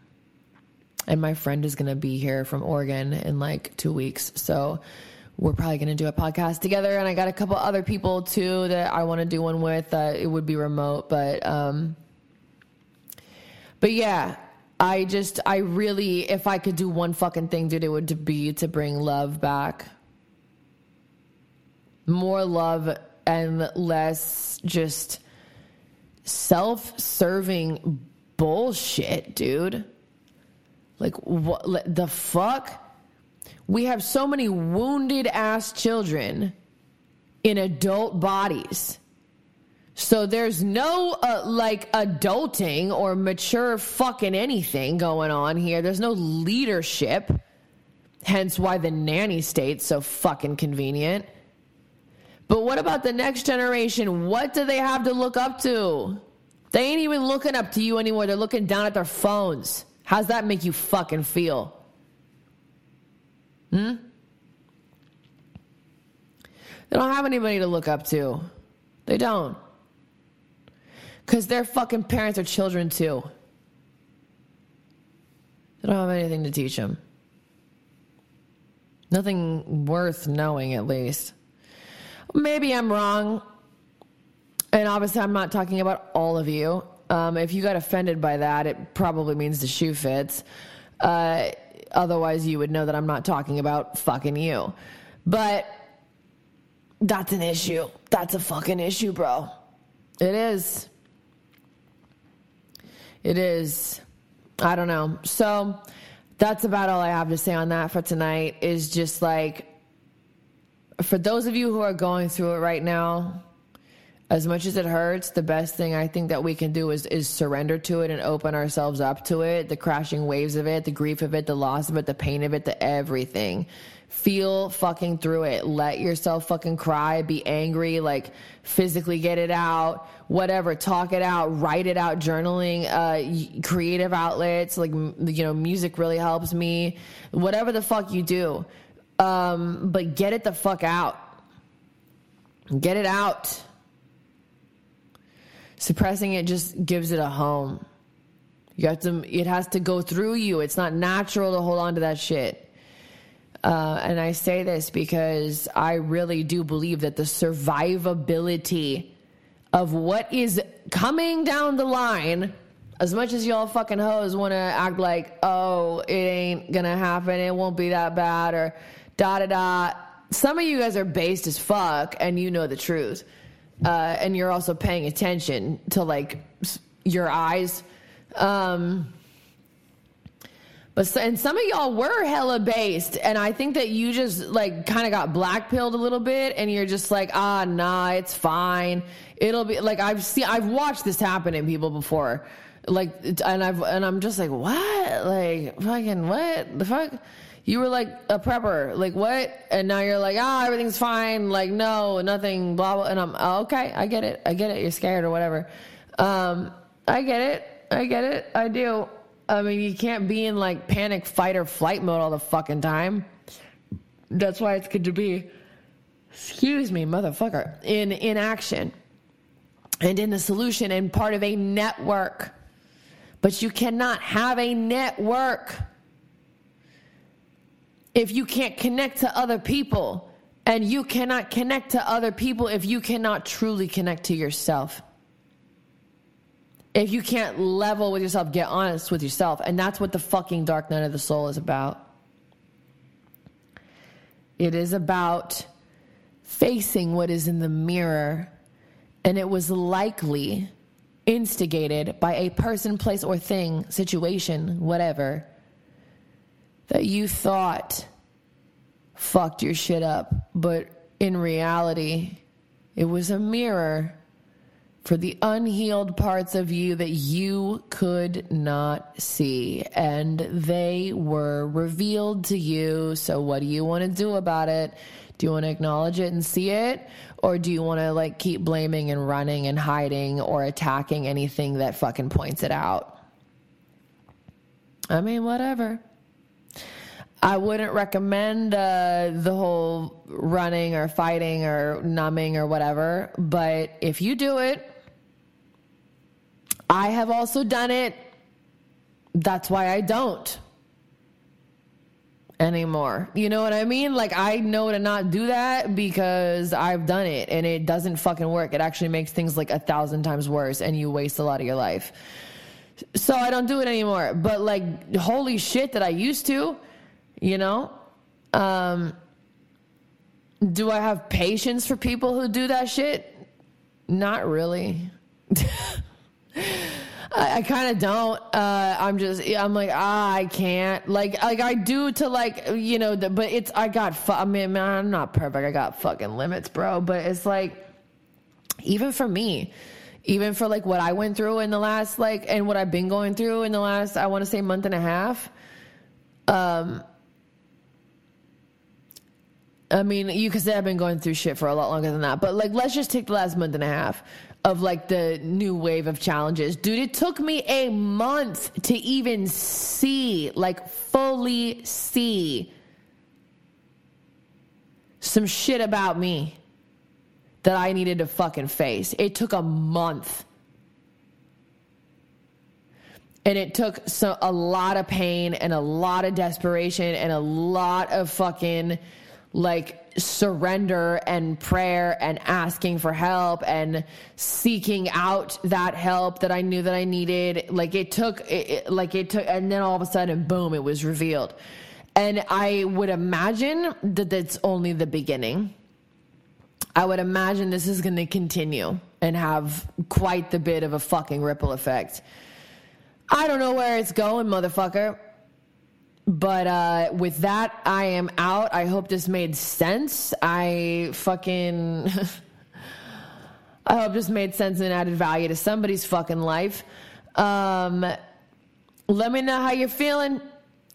and my friend is going to be here from Oregon in like two weeks. So we're probably going to do a podcast together. And I got a couple other people too that I want to do one with. Uh, it would be remote, but, um, but yeah, I just, I really, if I could do one fucking thing, dude, it would be to bring love back. More love and less just self serving bullshit, dude. Like, what the fuck? We have so many wounded ass children in adult bodies. So there's no uh, like adulting or mature fucking anything going on here. There's no leadership. Hence why the nanny state's so fucking convenient. But what about the next generation? What do they have to look up to? They ain't even looking up to you anymore. They're looking down at their phones. How's that make you fucking feel? Hmm? They don't have anybody to look up to. They don't. Because their fucking parents are children too. They don't have anything to teach them. Nothing worth knowing, at least. Maybe I'm wrong. And obviously, I'm not talking about all of you. Um, if you got offended by that, it probably means the shoe fits. Uh, otherwise, you would know that I'm not talking about fucking you. But that's an issue. That's a fucking issue, bro. It is. It is. I don't know. So that's about all I have to say on that for tonight. Is just like for those of you who are going through it right now, as much as it hurts, the best thing I think that we can do is is surrender to it and open ourselves up to it, the crashing waves of it, the grief of it, the loss of it, the pain of it, the everything. Feel fucking through it. Let yourself fucking cry, be angry, like physically get it out, whatever, talk it out, write it out, journaling, uh, creative outlets, like, you know, music really helps me. Whatever the fuck you do um, but get it the fuck out. Get it out. Suppressing it just gives it a home. You have to, it has to go through you. It's not natural to hold on to that shit. Uh, and I say this because I really do believe that the survivability of what is coming down the line, as much as y'all fucking hoes want to act like, oh, it ain't gonna happen, it won't be that bad, or da da da. Some of you guys are based as fuck and you know the truth. Uh, and you're also paying attention to like your eyes. Um, and some of y'all were hella based, and I think that you just like kind of got black pilled a little bit, and you're just like, ah, nah, it's fine. It'll be like I've seen, I've watched this happen in people before, like, and I've and I'm just like, what, like, fucking what the fuck. You were like a prepper, like what? And now you're like, ah, everything's fine. Like, no, nothing, blah, blah. And I'm, oh, okay, I get it. I get it. You're scared or whatever. Um, I get it. I get it. I do. I mean, you can't be in like panic, fight, or flight mode all the fucking time. That's why it's good to be, excuse me, motherfucker, in in action and in the solution and part of a network. But you cannot have a network if you can't connect to other people. And you cannot connect to other people if you cannot truly connect to yourself if you can't level with yourself, get honest with yourself. And that's what the fucking dark night of the soul is about. It is about facing what is in the mirror. And it was likely instigated by a person, place, or thing, situation, whatever, that you thought fucked your shit up. But in reality, it was a mirror for the unhealed parts of you that you could not see. And they were revealed to you. So, what do you want to do about it? Do you want to acknowledge it and see it? Or do you want to like keep blaming and running and hiding or attacking anything that fucking points it out? I mean, whatever. I wouldn't recommend uh, the whole running or fighting or numbing or whatever, but if you do it, I have also done it. That's why I don't anymore. You know what I mean? Like I know to not do that because I've done it and it doesn't fucking work. It actually makes things like a thousand times worse and you waste a lot of your life. So I don't do it anymore. But like holy shit that I used to, you know? Um do I have patience for people who do that shit? Not really. I, I kind of don't. Uh, I'm just, I'm like, ah, I can't. Like, like I do to like, you know, the, but it's, I got, fu- I mean, man, I'm not perfect. I got fucking limits, bro. But it's like, even for me, even for like what I went through in the last, like, and what I've been going through in the last, I want to say month and a half. Um, I mean, you could say I've been going through shit for a lot longer than that, but like, let's just take the last month and a half of like the new wave of challenges. Dude, it took me a month to even see, like fully see some shit about me that I needed to fucking face. It took a month. And it took so a lot of pain and a lot of desperation and a lot of fucking like surrender and prayer and asking for help and seeking out that help that I knew that I needed. Like it took, it, like it took, and then all of a sudden, boom, it was revealed. And I would imagine that that's only the beginning. I would imagine this is going to continue and have quite the bit of a fucking ripple effect. I don't know where it's going, motherfucker. But uh, with that, I am out. I hope this made sense. I fucking. I hope this made sense and added value to somebody's fucking life. Um, let me know how you're feeling.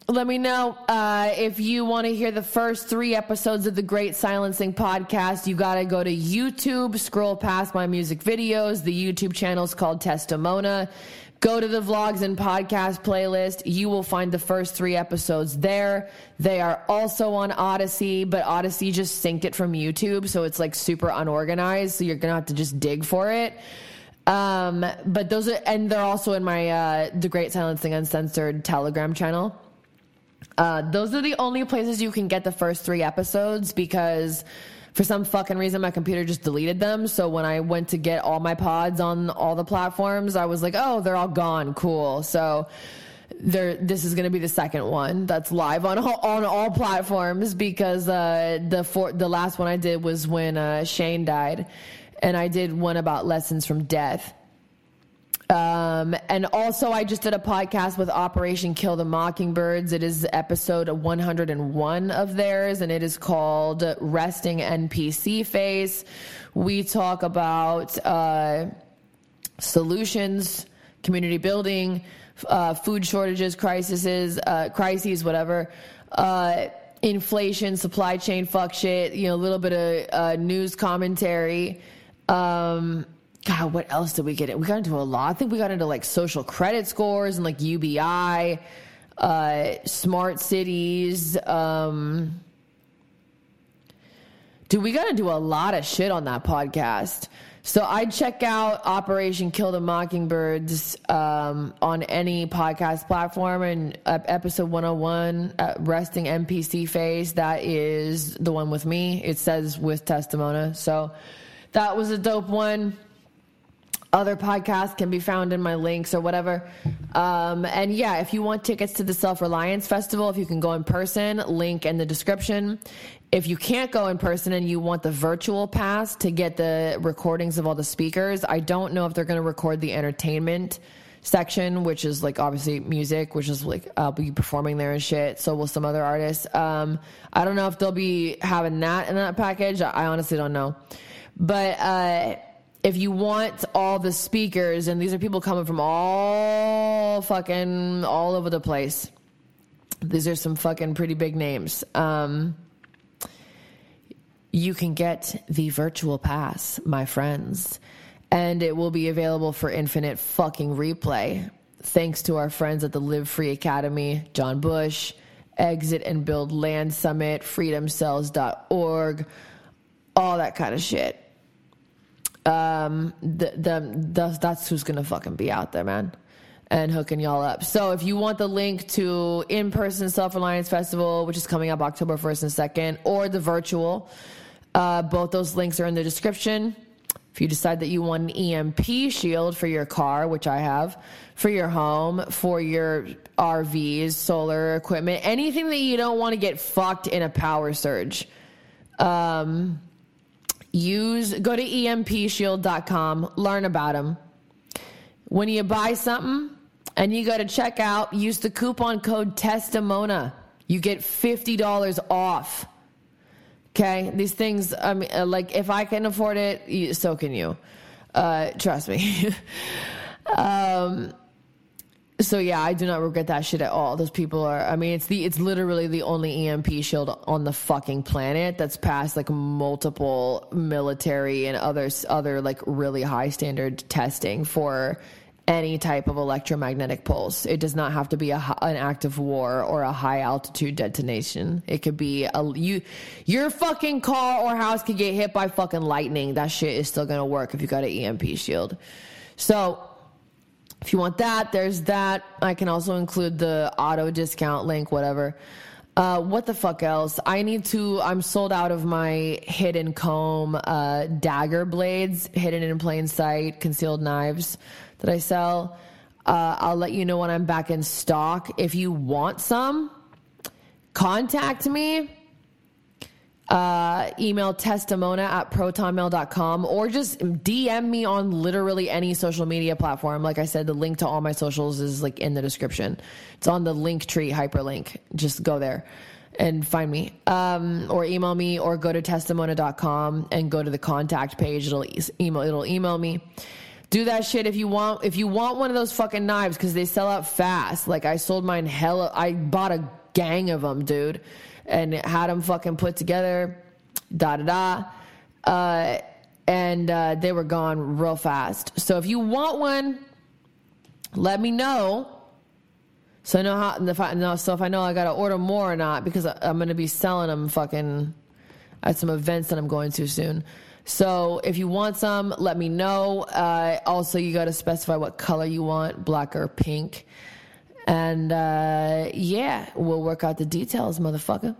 Let me know uh, if you want to hear the first three episodes of the Great Silencing podcast. You got to go to YouTube, scroll past my music videos. The YouTube channel is called Tesstamona. Go to the vlogs and podcast playlist. You will find the first three episodes there. They are also on Odysee, but Odysee just synced it from YouTube, so it's like super unorganized. So you're gonna have to just dig for it. Um, but those are, and they're also in my uh, The Great Silencing Uncensored Telegram channel. Uh, those are the only places you can get the first three episodes because for some fucking reason my computer just deleted them. So when i went to get all my pods on all the platforms i was like oh they're all gone. Cool. So there this is going to be the second one that's live on all, on all platforms because uh, the the last one i did was when uh, shane died. And i did one about lessons from death Um, and also, I just did a podcast with Operation Kill the Mockingbirds. It is episode 101 of theirs, and it is called Resting NPC Face. We talk about uh, solutions, community building, uh, food shortages, crises, uh, crises, whatever. Uh, inflation, supply chain, fuck shit. You know, a little bit of uh, news commentary. Um, God, what else did we get? In? We got into a lot. I think we got into like social credit scores and like UBI, uh, smart cities. Um, dude, we got to do a lot of shit on that podcast. So I check out Operation Kill the Mockingbirds um, on any podcast platform. And uh, episode 101, uh, Resting NPC Face, that is the one with me. It says with Tesstamona. So that was a dope one. Other podcasts can be found in my links or whatever. Um, and yeah, if you want tickets to the Self Reliance Festival, if you can go in person, link in the description. If you can't go in person and you want the virtual pass to get the recordings of all the speakers, I don't know if they're going to record the entertainment section, which is like obviously music, which is like I'll be performing there and shit. So will some other artists. Um, I don't know if they'll be having that in that package. I honestly don't know. But uh, if you want all the speakers, and these are people coming from all fucking all over the place. These are some fucking pretty big names. Um, you can get the virtual pass, my friends, and it will be available for infinite fucking replay. Thanks to our friends at the Live Free Academy, John Bush, Exit and Build Land Summit, freedomcells.org, all that kind of shit. Um, the, the, the, that's who's gonna fucking be out there, man and hooking y'all up. So if you want the link to in-person Self-Reliance Festival, which is coming up October 1st and 2nd, or the virtual, uh, both those links are in the description. If you decide that you want an EMP shield for your car, which I have, for your home, for your RVs, solar equipment, anything that you don't want to get fucked in a power surge, um, use go to empshield.com, learn about them. When you buy something and you go to checkout, use the coupon code TESSTAMONA. You get $50 off. Okay, these things. I mean, uh, like if I can afford it, so can you. Uh, trust me. um, so yeah, I do not regret that shit at all. Those people are. I mean, it's the it's literally the only EMP shield on the fucking planet that's passed like multiple military and others other like really high standard testing for any type of electromagnetic pulse. It does not have to be a, an act of war or a high altitude detonation. It could be a you your fucking car or house could get hit by fucking lightning. That shit is still to work if you got an EMP shield. So, if you want that, there's that. I can also include the auto discount link whatever. Uh, what the fuck else? I need to. I'm sold out of my hidden comb uh, dagger blades, hidden in plain sight, concealed knives that I sell. Uh, I'll let you know when I'm back in stock. If you want some, contact me. Uh, email tesstamona at protonmail.com or just DM me on literally any social media platform. Like I said, the link to all my socials is like in the description. It's on the link tree hyperlink. Just go there and find me. Um, or email me or go to tesstamona.com and go to the contact page. It'll email, it'll email me do that shit if you want if you want one of those fucking knives because they sell out fast like i sold mine hella i bought a gang of them dude and had them fucking put together da da da uh, and uh, they were gone real fast so if you want one let me know so I know how if I so if I know I gotta order more or not because I'm gonna be selling them fucking at some events that I'm going to soon. So if you want some, let me know. Uh, also, you got to specify what color you want, black or pink. And uh, yeah, we'll work out the details, motherfucker.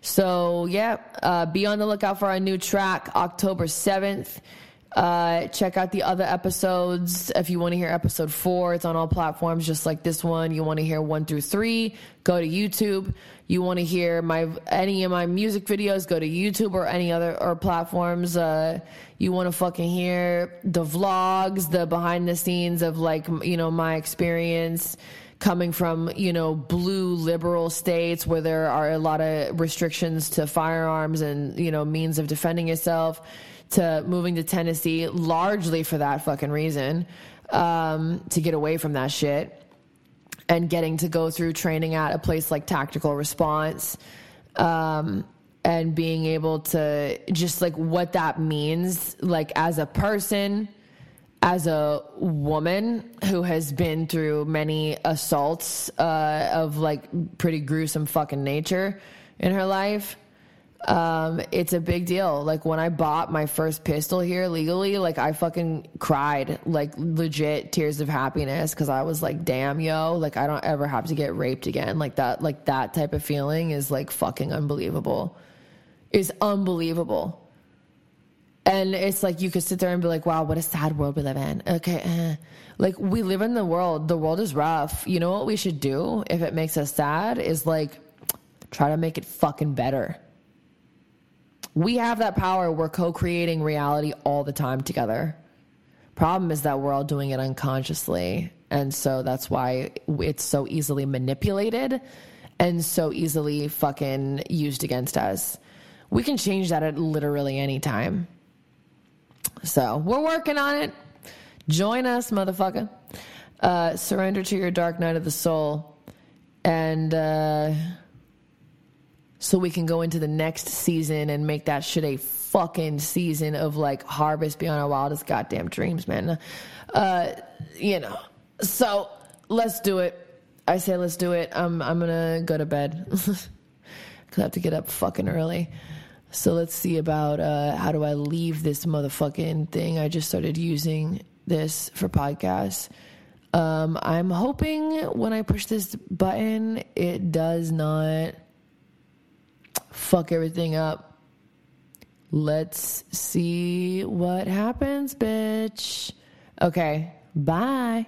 So yeah, uh, be on the lookout for our new track, October 7th. Uh, check out the other episodes. If you want to hear episode four, it's on all platforms, just like this one. You want to hear one through three, go to YouTube. You want to hear my any of my music videos, go to YouTube or any other or platforms. Uh, you want to fucking hear the vlogs, the behind the scenes of like you know my experience coming from you know blue liberal states where there are a lot of restrictions to firearms and you know means of defending yourself to moving to Tennessee largely for that fucking reason, um, to get away from that shit and getting to go through training at a place like Tactical Response. Um, and being able to just like what that means, like as a person, as a woman who has been through many assaults uh, of like pretty gruesome fucking nature in her life, um, it's a big deal. Like when I bought my first pistol here legally, like I fucking cried, like legit tears of happiness because I was like, damn, yo, like I don't ever have to get raped again. Like that, like that type of feeling is like fucking unbelievable. Is unbelievable. And it's like you could sit there and be like, wow, what a sad world we live in. Okay. Eh. Like we live in the world. The world is rough. You know what we should do if it makes us sad is like try to make it fucking better we have that power. We're co creating reality all the time together. Problem is that we're all doing it unconsciously. And so that's why it's so easily manipulated and so easily fucking used against us. We can change that at literally any time. So we're working on it. Join us, motherfucker. Uh, surrender to your dark night of the soul. And, uh, so we can go into the next season and make that shit a fucking season of like harvest beyond our wildest goddamn dreams, man. Uh, you know, so let's do it. I say let's do it. I'm I'm gonna go to bed because I have to get up fucking early. So let's see about uh, how do I leave this motherfucking thing. I just started using this for podcasts. Um, I'm hoping when I push this button, it does not fuck everything up. Let's see what happens, bitch. Okay, bye.